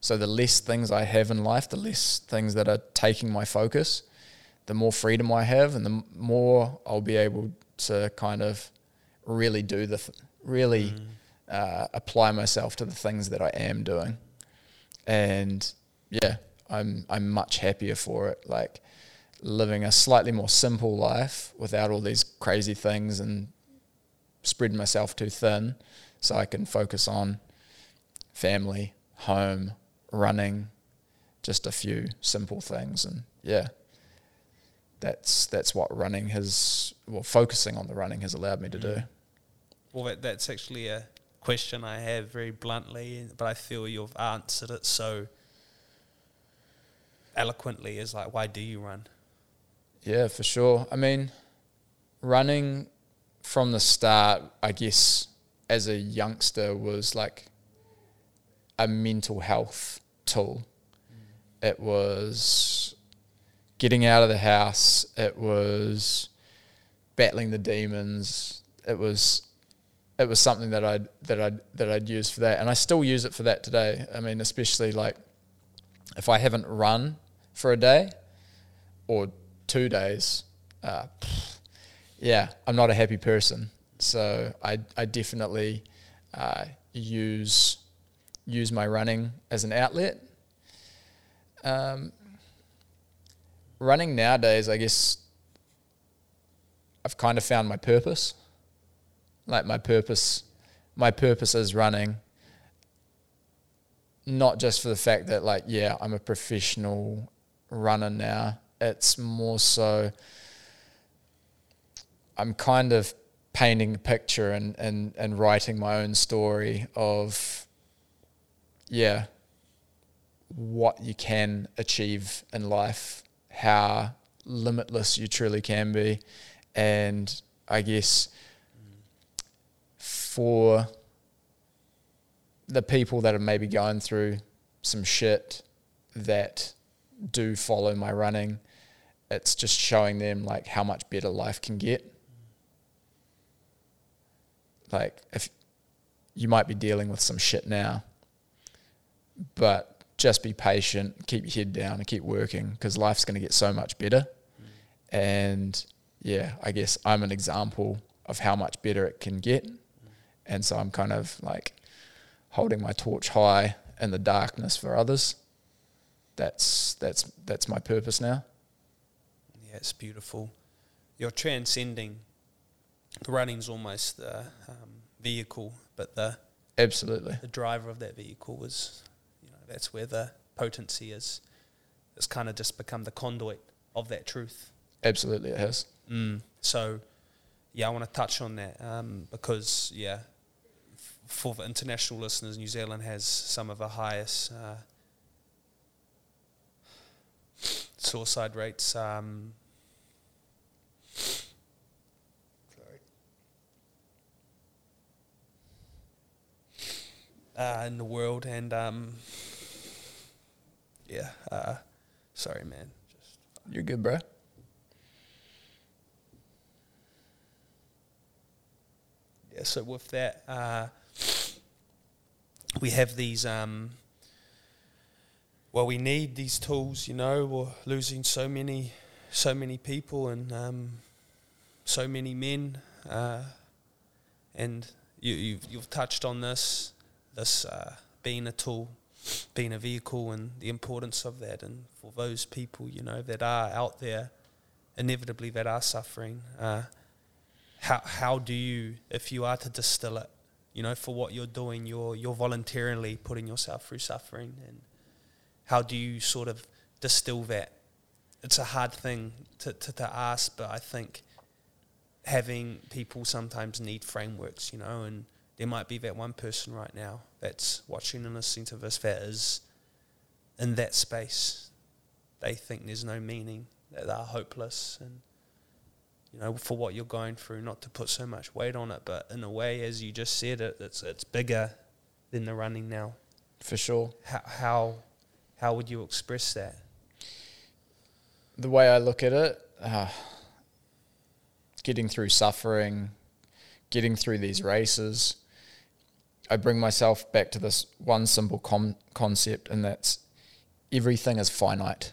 So the less things I have in life, the less things that are taking my focus, the more freedom I have, and the more I'll be able to kind of really do the th- really mm. uh, apply myself to the things that I am doing, and yeah, I'm I'm much happier for it. Like living a slightly more simple life without all these crazy things and spreading myself too thin, so I can focus on family, home, running, just a few simple things, and yeah, that's that's what running has well focusing on the running has allowed me to do. Well, that, that's actually a question I have very bluntly, but I feel you've answered it so eloquently is like, why do you run? Yeah, for sure. I mean, running from the start, I guess, as a youngster was like a mental health tool. Mm. It was getting out of the house, it was battling the demons, it was it was something that I'd that I'd that I'd use for that, and I still use it for that today. I mean, especially like if I haven't run for a day or two days, uh, yeah, I'm not a happy person. So I I definitely uh, use use my running as an outlet. Um, running nowadays, I guess I've kind of found my purpose. Like my purpose, my purpose is running. Not just for the fact that like yeah, I'm a professional runner now. It's more so I'm kind of painting a picture and, and, and writing my own story of yeah, what you can achieve in life, how limitless you truly can be. And I guess for the people that are maybe going through some shit that do follow my running, it's just showing them like how much better life can get. Like if you might be dealing with some shit now, but just be patient, keep your head down, and keep working because life's going to get so much better. And yeah, I guess I'm an example of how much better it can get. And so I'm kind of like holding my torch high in the darkness for others that's that's that's my purpose now. Yeah, it's beautiful. You're transcending. The running's almost the um, vehicle, but the absolutely the driver of that vehicle was, you know, that's where the potency is. It's kind of just become the conduit of that truth. Absolutely, it has. Mm. So, yeah, I want to touch on that um, because, yeah, for the international listeners, New Zealand has some of the highest uh, suicide rates. Um, uh, in the world, and um, yeah, uh, sorry, man. Just You're good, bro. Yeah, so with that, uh, we have these. Um, well, we need these tools. You know, we're losing so many, so many people, and um, so many men. Uh, and you, you've you've touched on this, this uh, being a tool, being a vehicle, and the importance of that, and for those people, you know, that are out there, inevitably that are suffering. Uh, how how do you, if you are to distill it, you know, for what you're doing, you're you're voluntarily putting yourself through suffering, and how do you sort of distill that? It's a hard thing to, to, to ask, but I think having people sometimes need frameworks, you know, and there might be that one person right now that's watching and listening to this that is in that space. They think there's no meaning, that they're hopeless, and you know, for what you're going through, not to put so much weight on it, but in a way, as you just said it, it's it's bigger than the running now. For sure. How how how would you express that? the way I look at it, uh, getting through suffering, getting through these races, I bring myself back to this one simple com- concept, and that's everything is finite.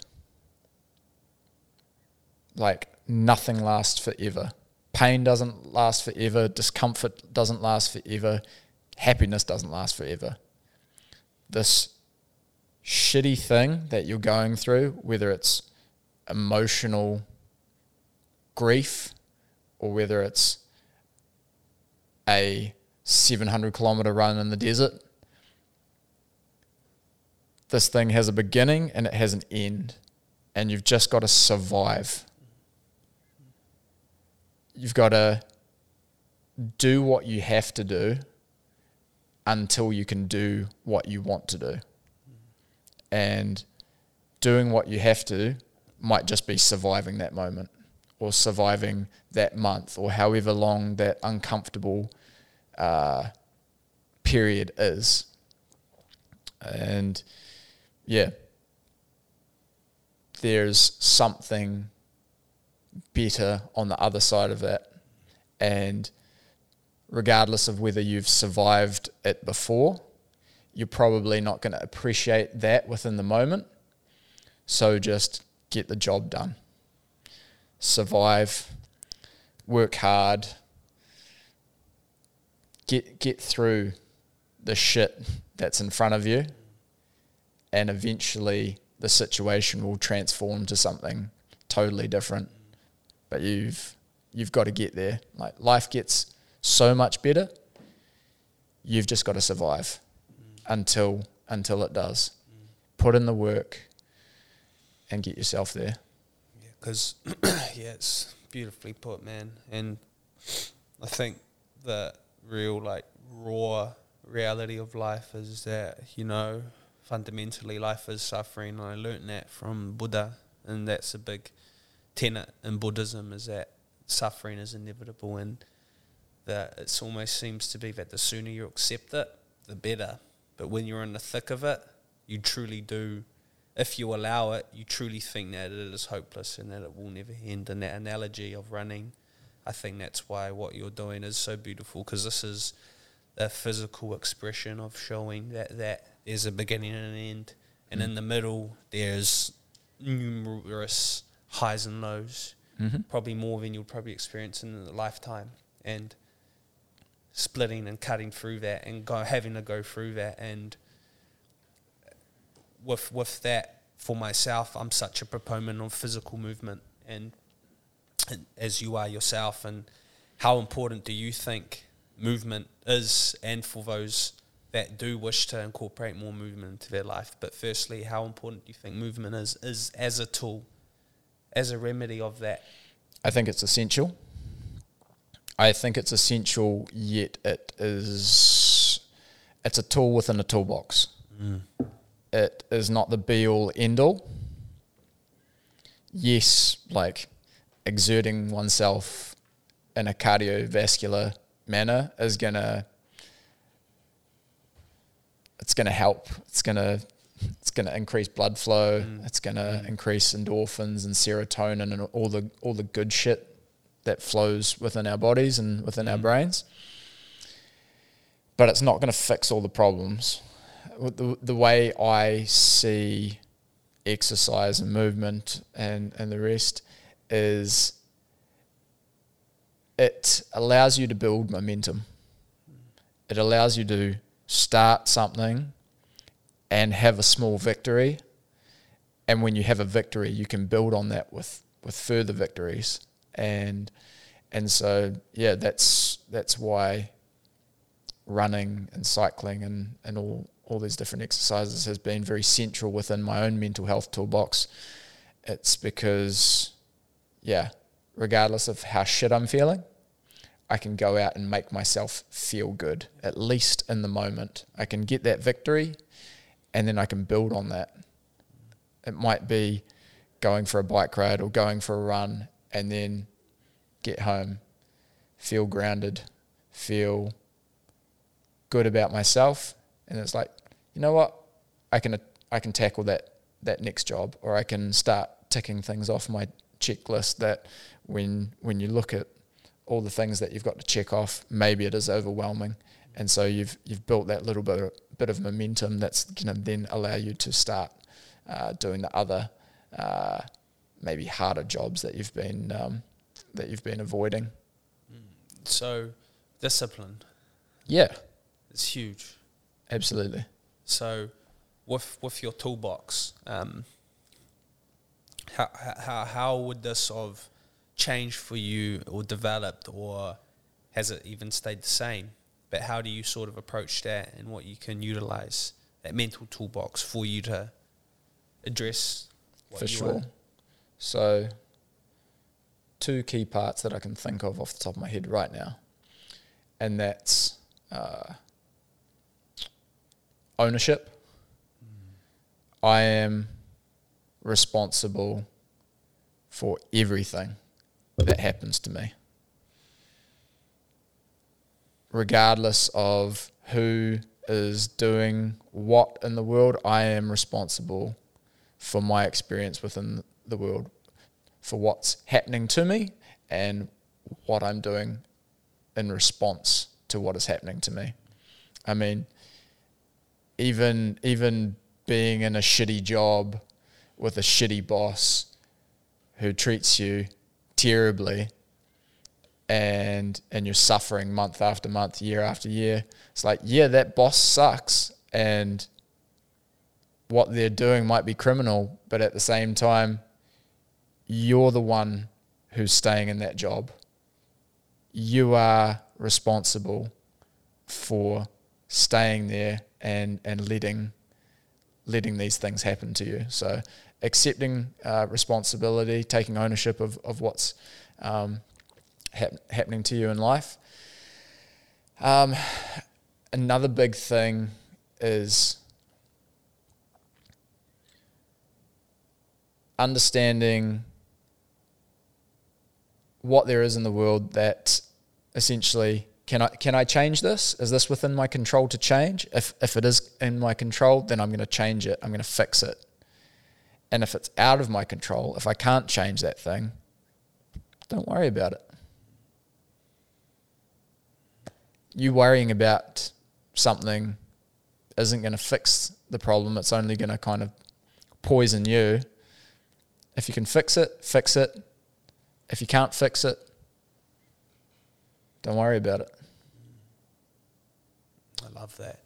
Like nothing lasts forever. Pain doesn't last forever. Discomfort doesn't last forever. Happiness doesn't last forever. This shitty thing that you're going through, whether it's emotional grief or whether it's a 700 kilometer run in the desert, this thing has a beginning and it has an end. And you've just got to survive. You've got to do what you have to do until you can do what you want to do. And doing what you have to might just be surviving that moment or surviving that month or however long that uncomfortable uh, period is. And yeah, there's something better on the other side of that. And regardless of whether you've survived it before, you're probably not going to appreciate that within the moment. So just get the job done. Survive, work hard, get get through the shit that's in front of you and eventually the situation will transform to something totally different. But you've you've got to get there. Like life gets so much better. You've just got to survive until until it does. Put in the work and get yourself there. Yeah, because yeah, it's beautifully put, man. And I think the real like raw reality of life is that you know fundamentally life is suffering. I learned that from Buddha, and that's a big tenet in Buddhism is that suffering is inevitable, and that it almost seems to be that the sooner you accept it, the better. But when you're in the thick of it, you truly do if you allow it, you truly think that it is hopeless and that it will never end. And that analogy of running, I think that's why what you're doing is so beautiful because this is a physical expression of showing that, that there's a beginning and an end. And Mm. in the middle, there's numerous highs and lows, Mm-hmm. probably more than you'll probably experience in a lifetime. And splitting and cutting through that and go, having to go through that and with with that for myself, I'm such a proponent of physical movement, and, and as you are yourself, and how important do you think movement is, and for those that do wish to incorporate more movement into their life? But firstly, how important do you think movement is, is as a tool, as a remedy of that? I think it's essential. I think it's essential, yet it is it's a tool within a toolbox. Hmm. It is not the be all end all. Yes, like exerting oneself in a cardiovascular manner is gonna it's going to help. It's going to it's going to increase blood flow. Mm. It's going to Mm. increase endorphins and serotonin and all the all the good shit that flows within our bodies and within our Mm. brains. But it's not going to fix all the problems. The, the way I see exercise and movement and, and the rest is it allows you to build momentum. It allows you to start something and have a small victory. And when you have a victory, you can build on that with, with further victories. And and so yeah, that's that's why running and cycling and, and all, all these different exercises has been very central within my own mental health toolbox. It's because yeah, regardless of how shit I'm feeling, I can go out and make myself feel good, at least in the moment. I can get that victory and then I can build on that. It might be going for a bike ride or going for a run and then get home, feel grounded, feel good about myself. And it's like, you know what? I can I can tackle that that next job or I can start ticking things off my checklist that when when you look at all the things that you've got to check off, maybe it is overwhelming. And so you've you've built that little bit of, bit of momentum that's going to then allow you to start uh, doing the other uh, maybe harder jobs that you've been um, that you've been avoiding. So, discipline Yeah, it's huge. absolutely. So, with with your toolbox, um, how how how would this have changed for you, or developed, or has it even stayed the same? But how do you sort of approach that, and what you can utilize that mental toolbox for you to address? What for sure. are? So, two key parts that I can think of off the top of my head right now, and that's uh, ownership. I am responsible for everything that happens to me, regardless of who is doing what in the world. I am responsible for my experience within the world, for what's happening to me and what I'm doing in response to what is happening to me. I mean, even even being in a shitty job with a shitty boss who treats you terribly and and you're suffering month after month, year after year. It's like, yeah, that boss sucks and what they're doing might be criminal, but at the same time, you're the one who's staying in that job. You are responsible for staying there and, and letting letting these things happen to you. So accepting uh, responsibility, taking ownership of, of what's um, hap- happening to you in life. Um, another big thing is understanding what there is in the world that essentially can I can I change this? Is this within my control to change? If if it is in my control, then I'm going to change it. I'm going to fix it. And if it's out of my control, if I can't change that thing, don't worry about it. You worrying about something isn't going to fix the problem. It's only going to kind of poison you. If you can fix it, fix it. If you can't fix it, don't worry about it. I love that.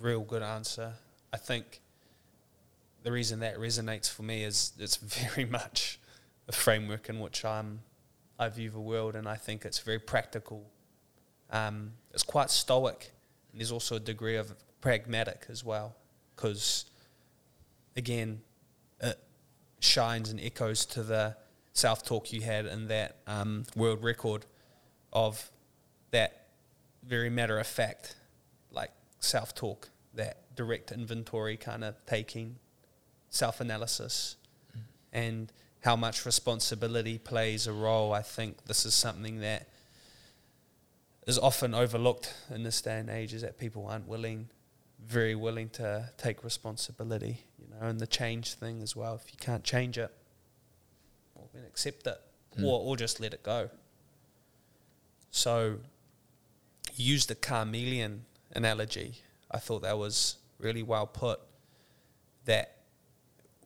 Real good answer. I think the reason that resonates for me is it's very much the framework in which I'm I view the world, and I think it's very practical. Um, it's quite stoic, and there's also a degree of pragmatic as well, because again, it shines and echoes to the self talk you had in that um, world record of that very matter of fact, like self talk, that direct inventory kind of taking, self analysis, and how much responsibility plays a role. I think this is something that is often overlooked in this day and age is that people aren't willing very willing to take responsibility, you know, and the change thing as well. If you can't change it, well, then accept it, Mm. or or just let it go. So, use the chameleon analogy. I thought that was really well put. That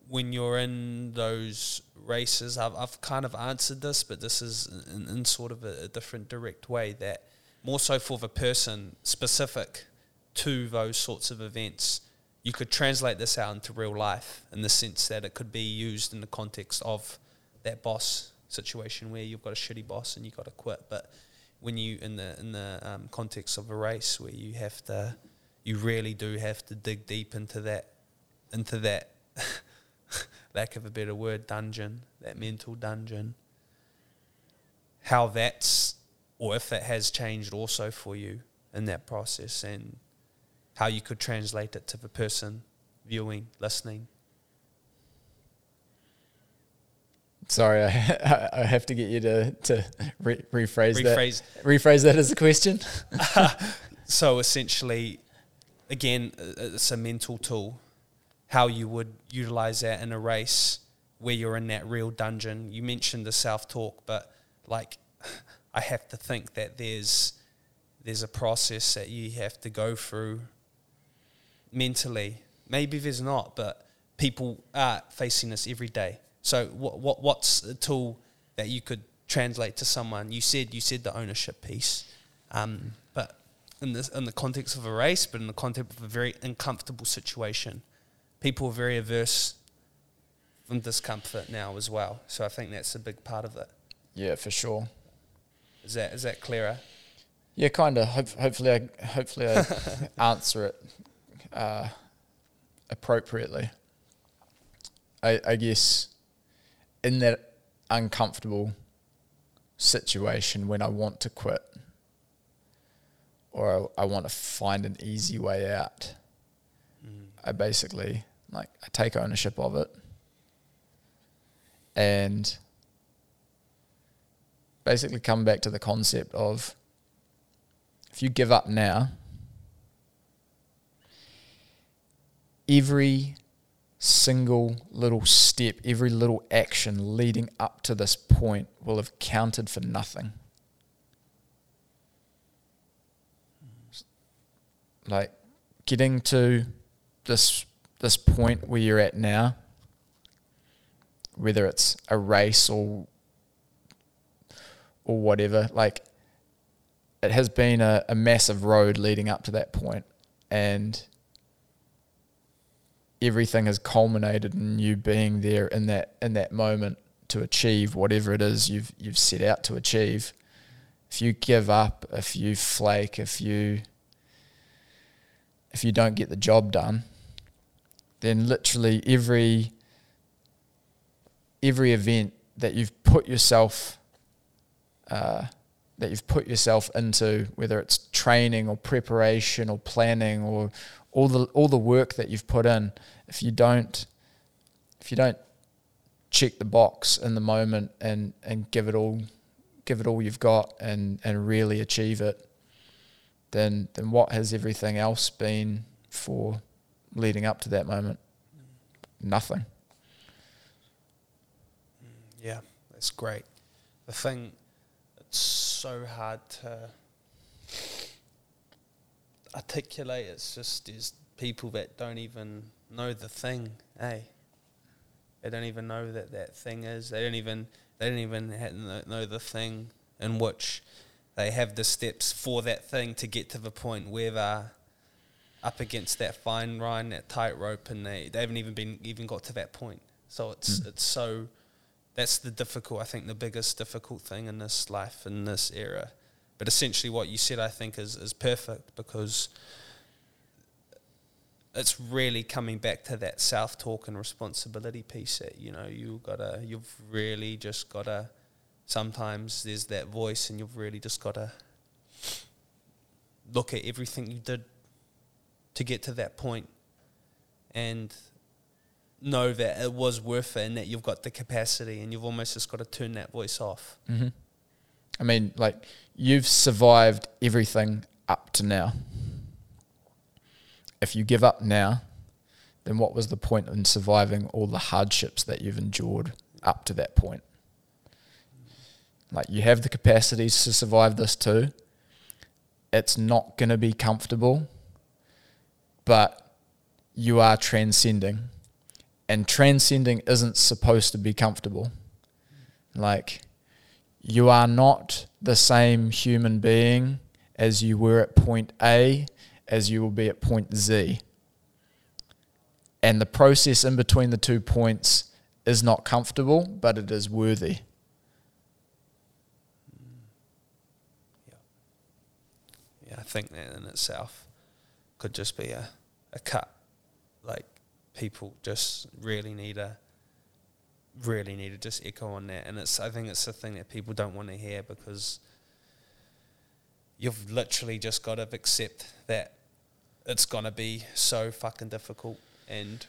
when you're in those races, I've, I've kind of answered this, but this is in, in sort of a, a different, direct way. That more so for the person specific to those sorts of events, you could translate this out into real life in the sense that it could be used in the context of that boss situation where you've got a shitty boss and you've got to quit. But when you in the in the um, context of a race where you have to, you really do have to dig deep into that, into that, lack of a better word, dungeon, that mental dungeon. How that's, or if that has changed also for you in that process, and how you could translate it to the person viewing, listening. Sorry, I, I have to get you to to re- rephrase, Rephrase. that. Rephrase that as a question. So essentially, again, uh, it's a mental tool. How you would utilize that in a race where you're in that real dungeon. You mentioned the self talk, but like, I have to think that there's there's a process that you have to go through mentally. Maybe there's not, but people are facing this every day. So what what what's a tool that you could translate to someone? You said you said the ownership piece, um, but in this in the context of a race, but in the context of a very uncomfortable situation, people are very averse from discomfort now as well. So I think that's a big part of it. Yeah, for sure. Is that is that clearer? Yeah, kind of. Hope, hopefully, I hopefully I answer it uh, appropriately. I, I guess in that uncomfortable situation when I want to quit or I, I want to find an easy way out, I basically like I take ownership of it and basically come back to the concept of if you give up now, every single little step, every little action leading up to this point will have counted for nothing. Like getting to this this point where you're at now, whether it's a race or or whatever, like it has been a, a massive road leading up to that point and everything has culminated in you being there in that in that moment to achieve whatever it is you've you've set out to achieve. If you give up, if you flake, if you if you don't get the job done, then literally every every event that you've put yourself uh, that you've put yourself into, whether it's training or preparation or planning or all the all the work that you've put in, if you don't if you don't check the box in the moment and, and give it all give it all you've got and, and really achieve it, then then what has everything else been for leading up to that moment? Nothing. Yeah, that's great. The thing, it's so hard to articulate. It's just there's people that don't even know the thing. Hey, they don't even know that that thing is. They don't even they don't even know the thing in which they have the steps for that thing to get to the point where they're up against that fine line, that tightrope, and they, they haven't even been even got to that point. So it's mm. it's so that's the difficult. I think the biggest difficult thing in this life in this era. But essentially, what you said, I think, is is perfect because it's really coming back to that self talk and responsibility piece. That you know you gotta, you've really just gotta. Sometimes there's that voice, and you've really just gotta look at everything you did to get to that point, and know that it was worth it, and that you've got the capacity, and you've almost just got to turn that voice off. Mm-hmm. I mean, like you've survived everything up to now, if you give up now, then what was the point in surviving all the hardships that you've endured up to that point? Like you have the capacities to survive this too. It's not going to be comfortable, but you are transcending. And transcending isn't supposed to be comfortable. Like, you are not the same human being as you were at point A as you will be at point Z. And the process in between the two points is not comfortable, but it is worthy. Yeah, I think that in itself could just be a, a cut. People just really need a really need to just echo on that. And it's I think it's the thing that people don't want to hear because you've literally just got to accept that it's gonna be so fucking difficult and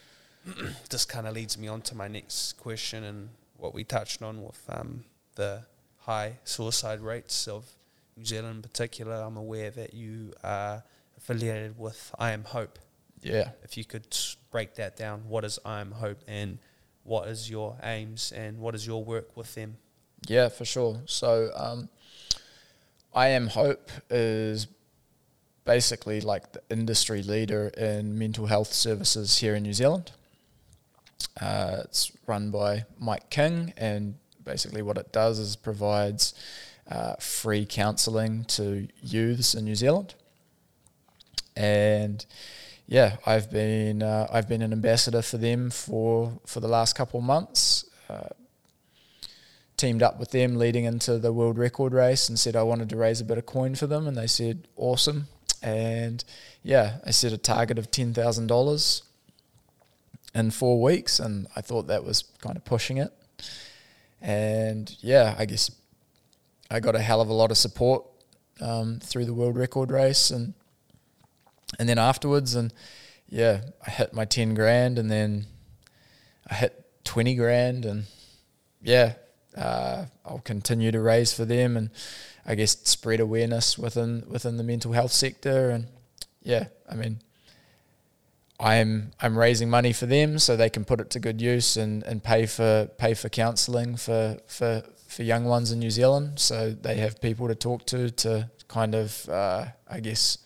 this kind of leads me on to my next question and what we touched on with um, the high suicide rates of New Zealand in particular. I'm aware that you are affiliated with I Am Hope. Yeah. If you could break that down, what is I Am Hope and what is your aims and what is your work with them? Yeah, for sure. So, um, I Am Hope is basically like the industry leader in mental health services here in New Zealand. Uh, it's run by Mike King, and basically what it does is provides uh, free counselling to youths in New Zealand. And yeah, I've been uh, I've been an ambassador for them for for the last couple of months. Uh, teamed up with them leading into the world record race and said I wanted to raise a bit of coin for them, and they said awesome. And yeah, I set a target of ten thousand dollars in four weeks, and I thought that was kind of pushing it. And yeah, I guess I got a hell of a lot of support um, through the world record race, and and then afterwards, and yeah, I hit my ten grand, and then I hit twenty grand, and yeah, uh, I'll continue to raise for them, and I guess spread awareness within within the mental health sector, and yeah, I mean, I'm I'm raising money for them so they can put it to good use and, and pay for pay for counselling for, for for young ones in New Zealand, so they have people to talk to to kind of uh, I guess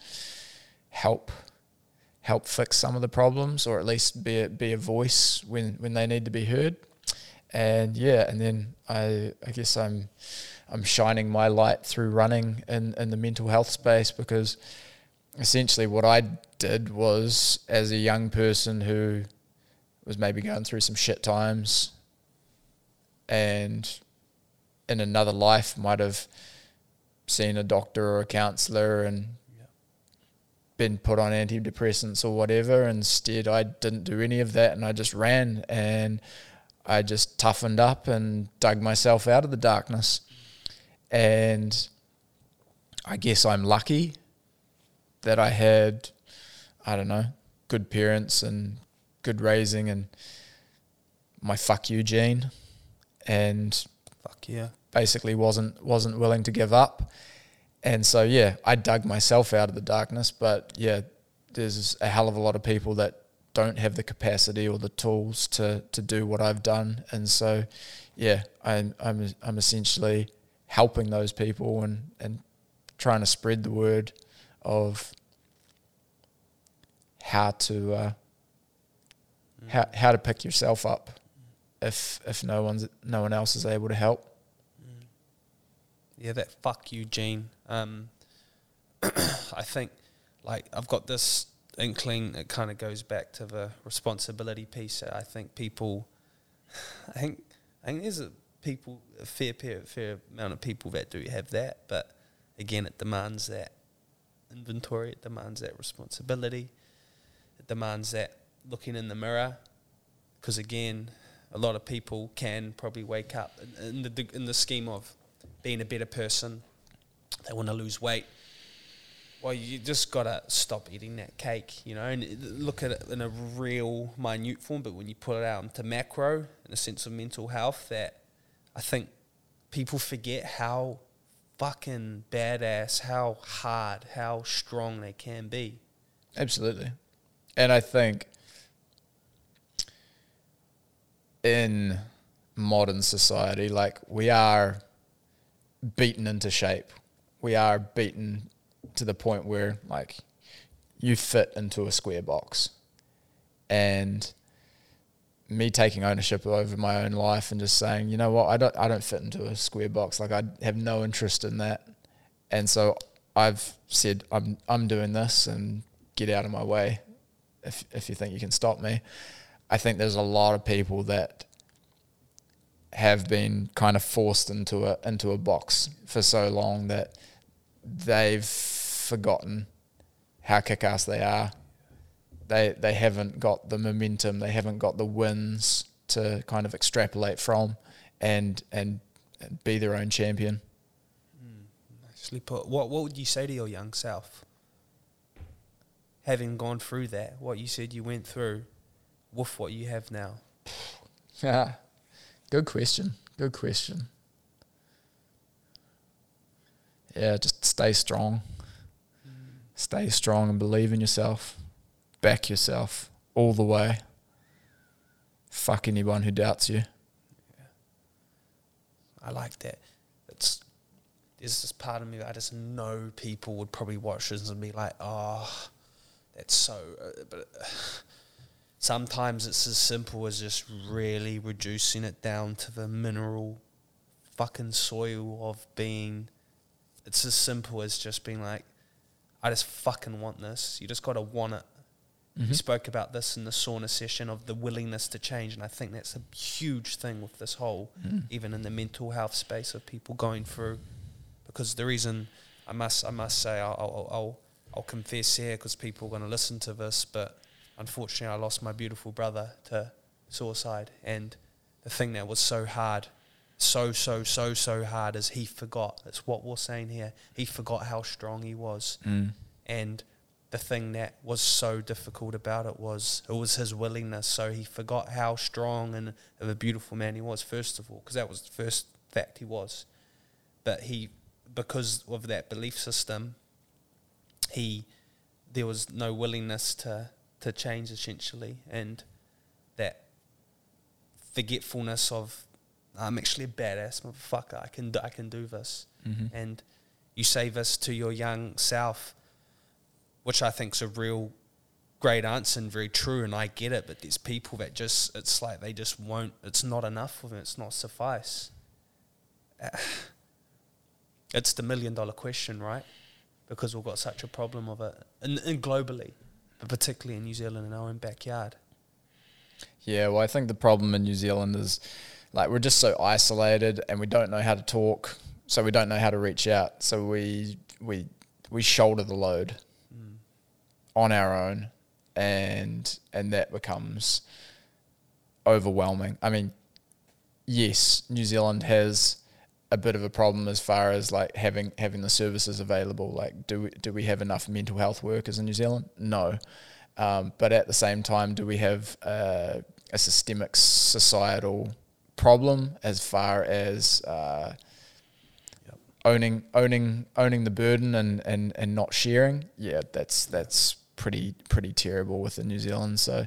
help help fix some of the problems or at least be a, be a voice when when they need to be heard. And yeah, and then I I guess I'm I'm shining my light through running in, in the mental health space because essentially what I did was as a young person who was maybe going through some shit times and in another life might have seen a doctor or a counselor and been put on antidepressants or whatever. Instead, I didn't do any of that and I just ran and I just toughened up and dug myself out of the darkness. And I guess I'm lucky that I had, I don't know, good parents and good raising and my fuck you gene and Fuck yeah. basically wasn't wasn't willing to give up. And so yeah, I dug myself out of the darkness, but yeah, there's a hell of a lot of people that don't have the capacity or the tools to to do what I've done. And so yeah, I'm I'm I'm essentially helping those people and and trying to spread the word of how to uh, how how to pick yourself up if if no one's no one else is able to help. Yeah, that fuck you, Gene. Um, I think, like, I've got this inkling that kind of goes back to the responsibility piece. I think people, I think, I think there's a people a fair fair fair amount of people that do have that, but again, it demands that inventory. It demands that responsibility. It demands that looking in the mirror, because again, a lot of people can probably wake up in, in the in the scheme of being a better person. They want to lose weight. Well, you just gotta stop eating that cake, you know, and look at it in a real minute form. But when you put it out into macro, in a sense of mental health, that I think people forget how fucking badass, how hard, how strong they can be. Absolutely. and I think in modern society, like we are beaten into shape. We are beaten to the point where like you fit into a square box. And me taking ownership over my own life and just saying, you know what, I don't I don't fit into a square box. Like I have no interest in that. And so I've said I'm I'm doing this and get out of my way if if you think you can stop me. I think there's a lot of people that have been kind of forced into a into a box for so long that they've forgotten how kick-ass they are. They they haven't got the momentum, they haven't got the wins to kind of extrapolate from and and, and be their own champion. Mm, nicely put. What What would you say to your young self? Having gone through that, what you said you went through, with what you have now. Yeah. Good question. Good question. Yeah, just stay strong. Stay strong and believe in yourself. Back yourself all the way. Fuck anyone who doubts you. I like that. It's there's this part of me that I just know people would probably watch this and be like, "Oh, that's so." Uh, but uh, sometimes it's as simple as just really reducing it down to the mineral fucking soil of being. It's as simple as just being like, "I just fucking want this." You just gotta want it. Mm-hmm. You spoke about this in the sauna session of the willingness to change, and I think that's a huge thing with this whole, Mm. even in the mental health space of people going through. Because the reason I must, I must say, I'll, I'll, I'll, I'll confess here, because people are going to listen to this, but unfortunately, I lost my beautiful brother to suicide, and the thing that was so hard, so so so so hard, as he forgot. That's what we're saying here. He forgot how strong he was. Mm. And the thing that was so difficult about it was it was his willingness. So he forgot how strong and of a beautiful man he was, first of all, because that was the first fact he was. But he, because of that belief system, he there was no willingness to to change essentially, and that forgetfulness of I'm actually a badass motherfucker. I can do, I can do this Mm-hmm. and you say this to your young self, which I think's a real great answer and very true, and I get it. But there's people that just it's like they just won't. It's not enough for them. It's not suffice. It's the million dollar question, right? Because we've got such a problem of it, and, and globally, but particularly in New Zealand in our own backyard. Yeah, well, I think the problem in New Zealand is like we're just so isolated and we don't know how to talk, so we don't know how to reach out. So we we we shoulder the load Mm. on our own, and and that becomes overwhelming. I mean, yes, New Zealand has a bit of a problem as far as like having having the services available. Like, do we, do we have enough mental health workers in New Zealand? No, um, but at the same time, do we have uh, a systemic societal problem as far as uh, owning owning owning the burden and, and, and not sharing? Yeah, that's that's pretty pretty terrible within New Zealand. So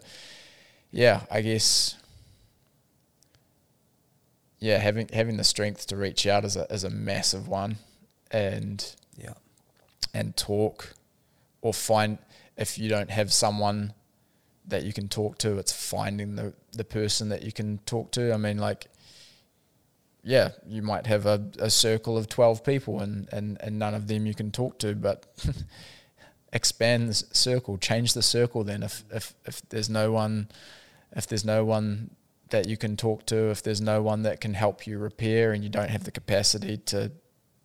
yeah, I guess yeah, having having the strength to reach out is a is a massive one, and Yeah. and talk, or find if you don't have someone that you can talk to, it's finding the the person that you can talk to. I mean, like, yeah, you might have a, a circle of twelve people, and, and and none of them you can talk to, but expand the circle, change the circle. Then, if if if there's no one, if there's no one that you can talk to, if there's no one that can help you repair, and you don't have the capacity to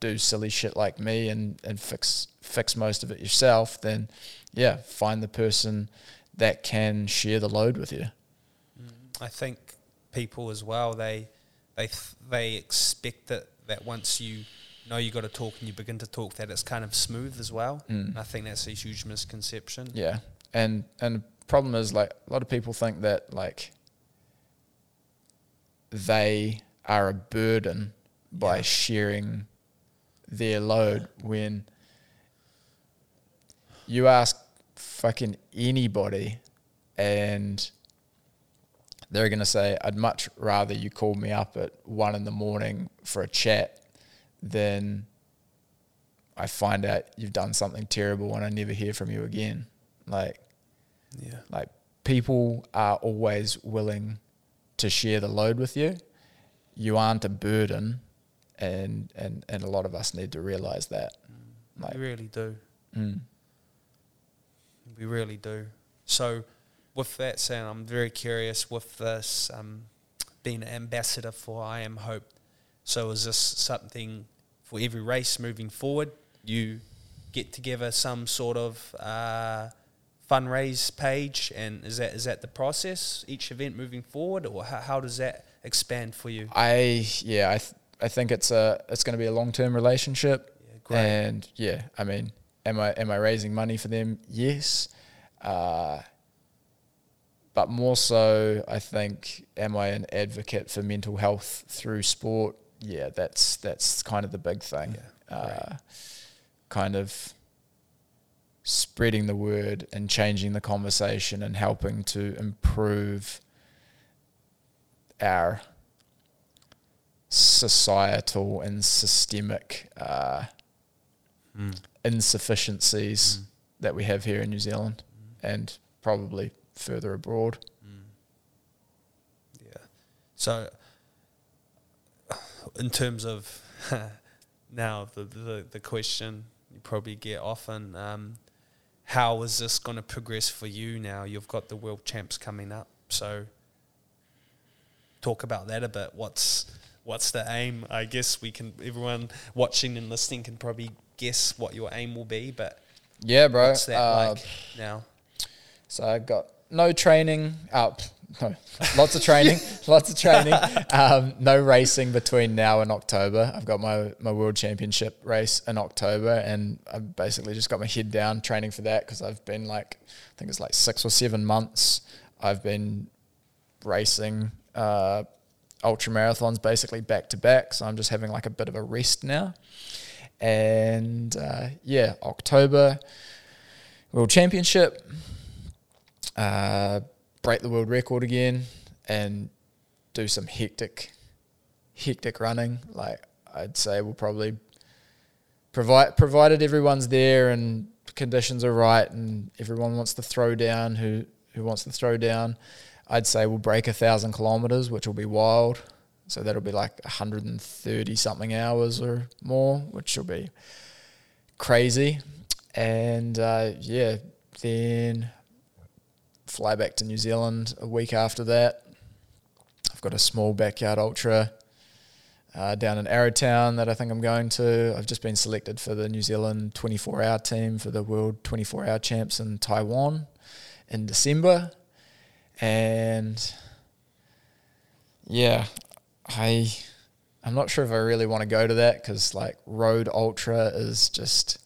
do silly shit like me and, and fix fix most of it yourself, then yeah, find the person that can share the load with you. I think people as well they they they expect that that once you know you got to talk and you begin to talk that it's kind of smooth as well. Mm. I think that's a huge misconception. Yeah, and and the problem is like a lot of people think that like they are a burden by Yeah. sharing their load when you ask fucking anybody and they're going to say, I'd much rather you call me up at one in the morning for a chat than I find out you've done something terrible and I never hear from you again. Like, Yeah. like people are always willing to share the load with you. You aren't a burden, and and and a lot of us need to realize that. Like, we really do. mm, We really do. So, with that said, I'm very curious with this um, being an ambassador for I Am Hope. So, is this something for every race moving forward? You get together some sort of uh, fundraise page, and is that is that the process? Each event moving forward, or how, how does that expand for you? I yeah, I th- I think it's a it's going to be a long term relationship. Yeah, great. And yeah, I mean, am I am I raising money for them? Yes. Uh, but more so, I think, am I an advocate for mental health through sport? Yeah, that's that's kind of the big thing. Yeah, uh, kind of spreading the word and changing the conversation and helping to improve our societal and systemic uh, Mm. Insufficiencies mm. that we have here in New Zealand mm. and probably further abroad. Mm. Yeah. So, in terms of now the, the the question you probably get often, um, how is this going to progress for you now? You've got the world champs coming up, so talk about that a bit. What's what's the aim? I guess we can. Everyone watching and listening can probably guess what your aim will be, but Yeah, bro. what's that Uh, like now? So I've got no training. Uh, no, lots of training, lots of training. Um, no racing between now and October. I've got my my world championship race in October, and I've basically just got my head down training for that because I've been like, I think it's like six or seven months. I've been racing uh, ultra marathons basically back to back. So I'm just having like a bit of a rest now. And uh, yeah, October world championship uh, break the world record again and do some hectic, hectic running. Like I'd say, we'll probably provide provided everyone's there and conditions are right and everyone wants to throw down who who wants to throw down. I'd say we'll break a thousand kilometers, which will be wild. So that'll be like 130 something hours or more, which will be crazy. And uh, yeah, then fly back to New Zealand a week after that. I've got a small backyard ultra uh, down in Arrowtown that I think I'm going to. I've just been selected for the New Zealand 24 hour team for the World 24 hour champs in Taiwan in December. And yeah, I I'm not sure if I really want to go to that because like road ultra is just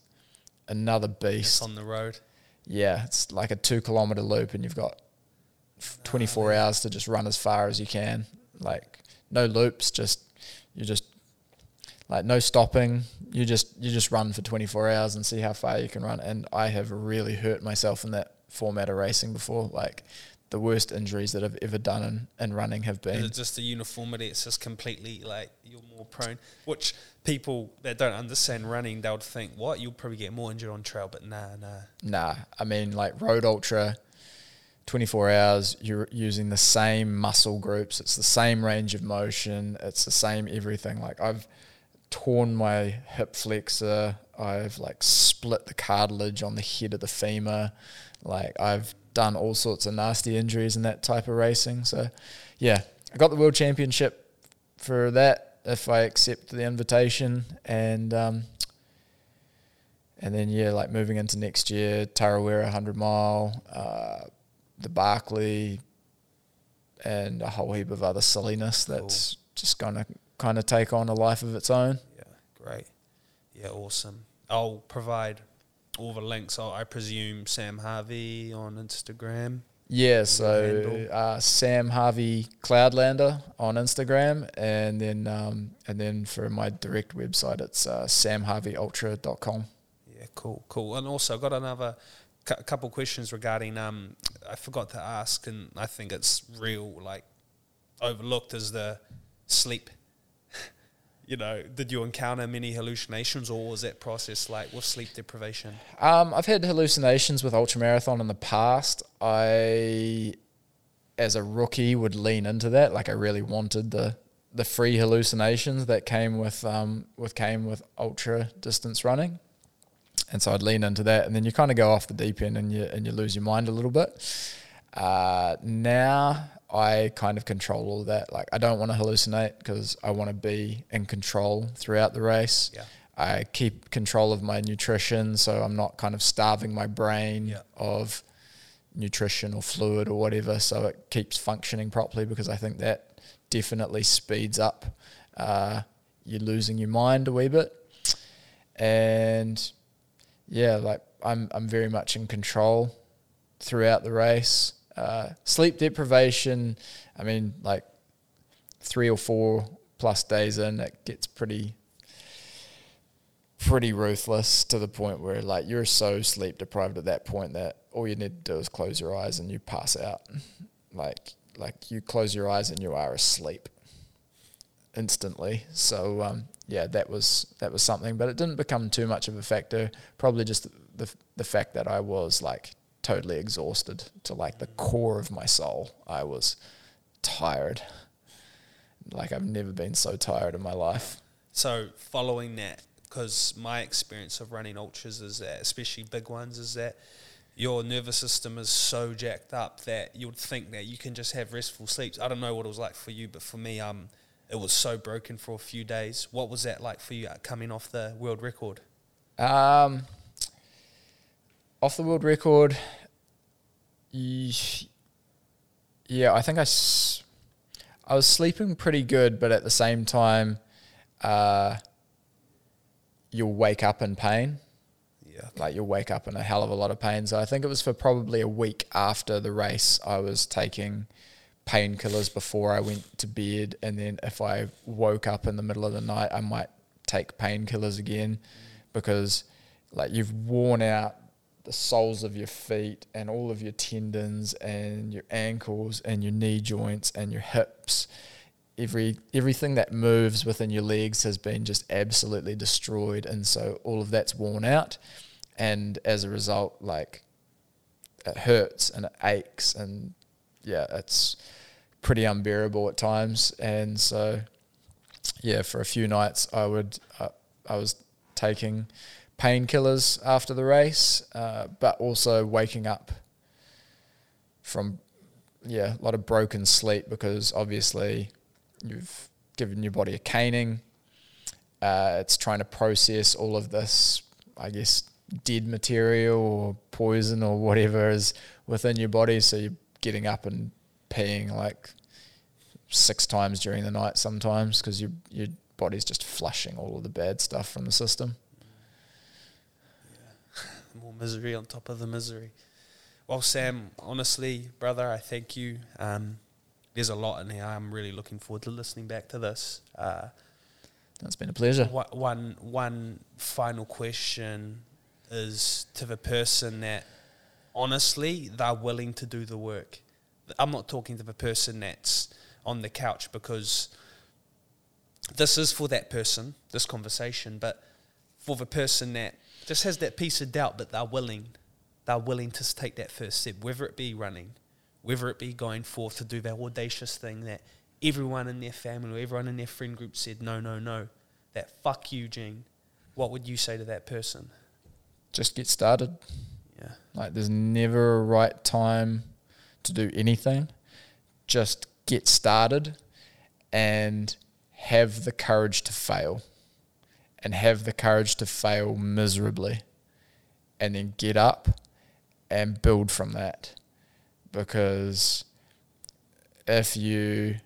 another beast. It's on the road. Yeah, it's like a two kilometer loop, and you've got f- ah, 24 hours to just run as far as you can. Like no loops, just you just like no stopping. You just you just run for 24 hours and see how far you can run. And I have really hurt myself in that format of racing before. Like the worst injuries that I've ever done in, in running have been. it just the uniformity? It's just completely like you're more prone. Which people that don't understand running, they would think, "What? You'll probably get more injured on trail." But nah, nah. Nah, I mean like road ultra, 24 hours. You're using the same muscle groups. It's the same range of motion. It's the same everything. Like I've torn my hip flexor. I've like split the cartilage on the head of the femur. Like I've done all sorts of nasty injuries in that type of racing. So yeah, I got the world championship for that if I accept the invitation and um, and then yeah, like moving into next year, Tarawera hundred mile, uh, the Barkley, and a whole heap of other silliness that's just gonna kind of take on a life of its own. Yeah, great. Yeah, awesome. I'll provide all the links. i I presume Sam Harvey on Instagram. Yeah, so uh, Sam Harvey Cloudlander on Instagram, and then um, and then for my direct website, it's uh, samharveyultra.com. Yeah, cool, cool. And also, I've got another a couple questions regarding. Um, I forgot to ask, and I think it's real, like overlooked, is the sleep. You know, did you encounter many hallucinations, or was that process like with sleep deprivation? Um, I've had hallucinations with ultramarathon in the past. I, as a rookie, would lean into that. Like I really wanted the the free hallucinations that came with um, with came with ultra distance running, and so I'd lean into that. And then you kind of go off the deep end and you and you lose your mind a little bit. Uh, now I kind of control all that. Like I don't want to hallucinate because I want to be in control throughout the race. Yeah. I keep control of my nutrition, so I'm not kind of starving my brain Yeah. of nutrition or fluid or whatever, so it keeps functioning properly because I think that definitely speeds up uh, you losing your mind a wee bit. And yeah, like I'm I'm very much in control throughout the race. Uh, sleep deprivation, I mean, like three or four plus days in, it gets pretty pretty ruthless to the point where like you're so sleep deprived at that point that all you need to do is close your eyes and you pass out. Like like you close your eyes and you are asleep instantly. So um, yeah, that was that was something, but it didn't become too much of a factor. Probably just the the fact that I was like totally exhausted to like the core of my soul. I was tired. Like I've never been so tired in my life. So following that, because my experience of running ultras is that, especially big ones, is that your nervous system is so jacked up that you would think that you can just have restful sleeps. I don't know what it was like for you, but for me, um, it was so broken for a few days. What was that like for you uh, coming off the world record? Um, off the world record, yeah, I think I, s- I was sleeping pretty good, but at the same time, uh, you'll wake up in pain. Yeah. Like you'll wake up in a hell of a lot of pain. So I think it was for probably a week after the race, I was taking painkillers before I went to bed, and then if I woke up in the middle of the night, I might take painkillers again because like you've worn out the soles of your feet and all of your tendons and your ankles and your knee joints and your hips. Every everything that moves within your legs has been just absolutely destroyed and so all of that's worn out. And as a result like it hurts and it aches and yeah it's pretty unbearable at times. And so yeah for a few nights i would uh, i was taking painkillers after the race uh, but also waking up from yeah a lot of broken sleep because obviously you've given your body a caning. Uh, it's trying to process all of this, I guess, dead material or poison or whatever is within your body. So you're getting up and peeing like six times during the night sometimes because your your body's just flushing all of the bad stuff from the system. Misery on top of the misery. Well, Sam, honestly, brother, I thank you. Um, there's a lot in here. I'm really looking forward to listening back to this. Uh, That's been a pleasure. One one final question is to the person that honestly they're willing to do the work. I'm not talking to the person that's on the couch because this is for that person, this conversation, but for the person that just has that piece of doubt, but they're willing, they're willing to take that first step, whether it be running, whether it be going forth to do that audacious thing that everyone in their family or everyone in their friend group said, no, no, no, that fuck you, Gene. What would you say to that person? Just get started. Yeah. Like there's never a right time to do anything. Just get started and have the courage to fail. And have the courage to fail miserably. And then get up and build from that. Because if you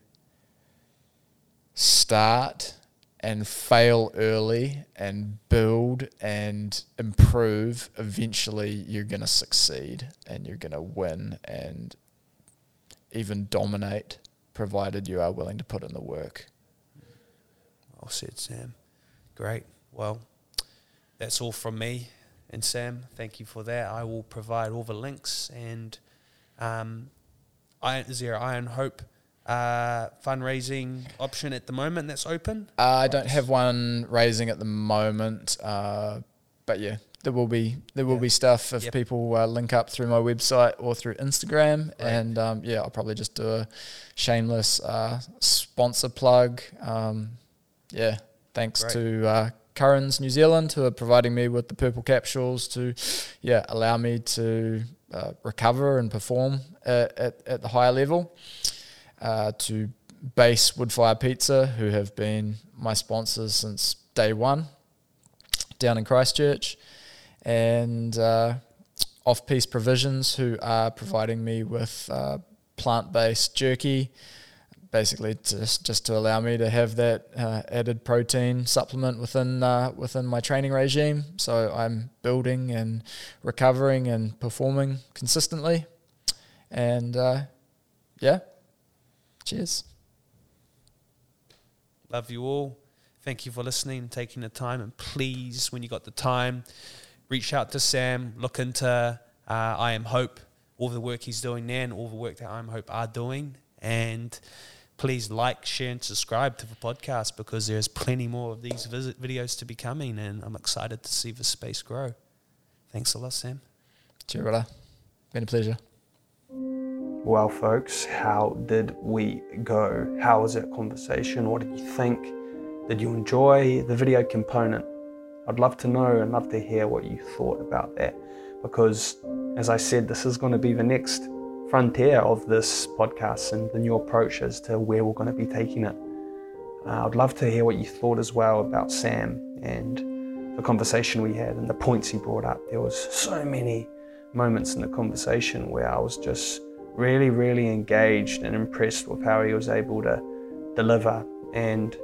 start and fail early and build and improve, eventually you're going to succeed and you're going to win and even dominate, provided you are willing to put in the work. Well said, Sam. Great. Well, that's all from me. And Sam, thank you for that. I will provide all the links and um, Iron, Zero I Am Hope uh, fundraising option at the moment that's open. Uh, I don't have one raising at the moment, uh, but yeah, there will be there will Yeah. be stuff if Yep. people uh, link up through my website or through Instagram, Right. and um, yeah, I'll probably just do a shameless uh, sponsor plug. Um, yeah, thanks to CurraNZ New Zealand who are providing me with the purple capsules to yeah allow me to uh, recover and perform at, at, at the higher level. Uh, to Base Woodfire Pizza, who have been my sponsors since day one down in Christchurch, and uh, Off Piste Provisions, who are providing me with uh, plant based jerky, basically just, just to allow me to have that uh, added protein supplement within, uh, within my training regime. So I'm building and recovering and performing consistently. And uh, yeah, cheers. Love you all. Thank you for listening and taking the time. And please, when you got the time, reach out to Sam. Look into uh, I Am Hope, all the work he's doing there, and all the work that I Am Hope are doing. And please like, share, and subscribe to the podcast because there's plenty more of these visit videos to be coming. And I'm excited to see the space grow. Thanks a lot, Sam. Cheers, brother. Been a pleasure. Well, folks, how did we go? How was that conversation? What did you think? Did you enjoy the video component? I'd love to know and love to hear what you thought about that because, as I said, this is going to be the next frontier of this podcast and the new approach as to where we're going to be taking it. Uh, I'd love to hear what you thought as well about Sam and the conversation we had and the points he brought up. There was so many moments in the conversation where I was just really, really engaged and impressed with how he was able to deliver and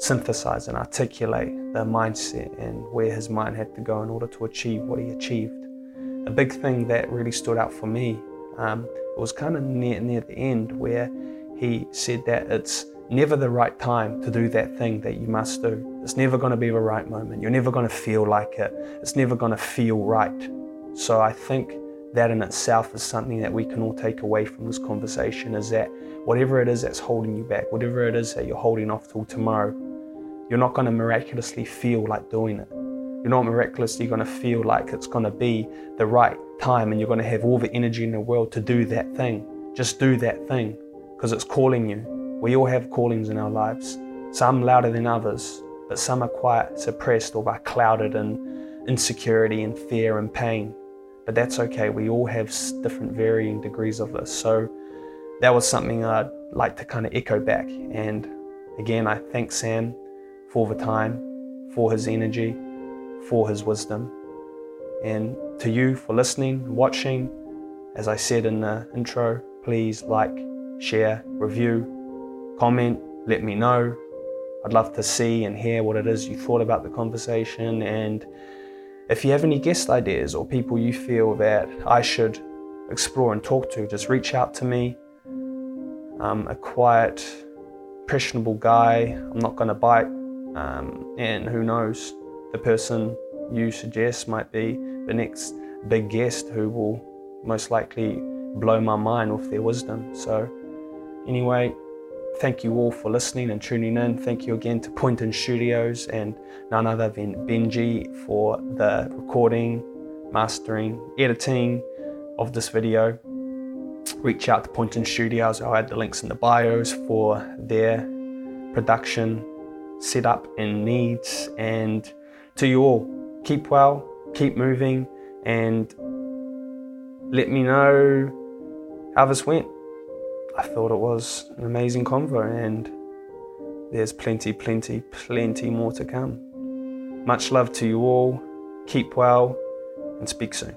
synthesize and articulate the mindset and where his mind had to go in order to achieve what he achieved. A big thing that really stood out for me, um, it was kind of near, near the end where he said that it's never the right time to do that thing that you must do. It's never going to be the right moment. You're never going to feel like it. It's never going to feel right. So I think that in itself is something that we can all take away from this conversation is that whatever it is that's holding you back, whatever it is that you're holding off till tomorrow, you're not going to miraculously feel like doing it. You're not miraculously going to feel like it's going to be the right time and you're going to have all the energy in the world to do that thing. Just do that thing because it's calling you. We all have callings in our lives, some louder than others, but some are quite suppressed or are clouded in insecurity and fear and pain. But that's okay. We all have different varying degrees of this. So that was something I'd like to kind of echo back. And again, I thank Sam for the time, for his energy, for his wisdom. And to you for listening, watching, as I said in the intro, please like, share, review, comment, let me know. I'd love to see and hear what it is you thought about the conversation. And if you have any guest ideas or people you feel that I should explore and talk to, just reach out to me. I'm a quiet, impressionable guy. I'm not going to bite. Um, and who knows, the person you suggest might be the next big guest who will most likely blow my mind with their wisdom. So, anyway, thank you all for listening and tuning in. Thank you again to Poynton Studios and none other than Benji for the recording, mastering, editing of this video. Reach out to Poynton Studios. I'll add the links in the bios for their production setup and needs. And to you all, keep well, keep moving, and let me know how this went. I thought it was an amazing convo, and there's plenty, plenty, plenty more to come. Much love to you all. Keep well and speak soon.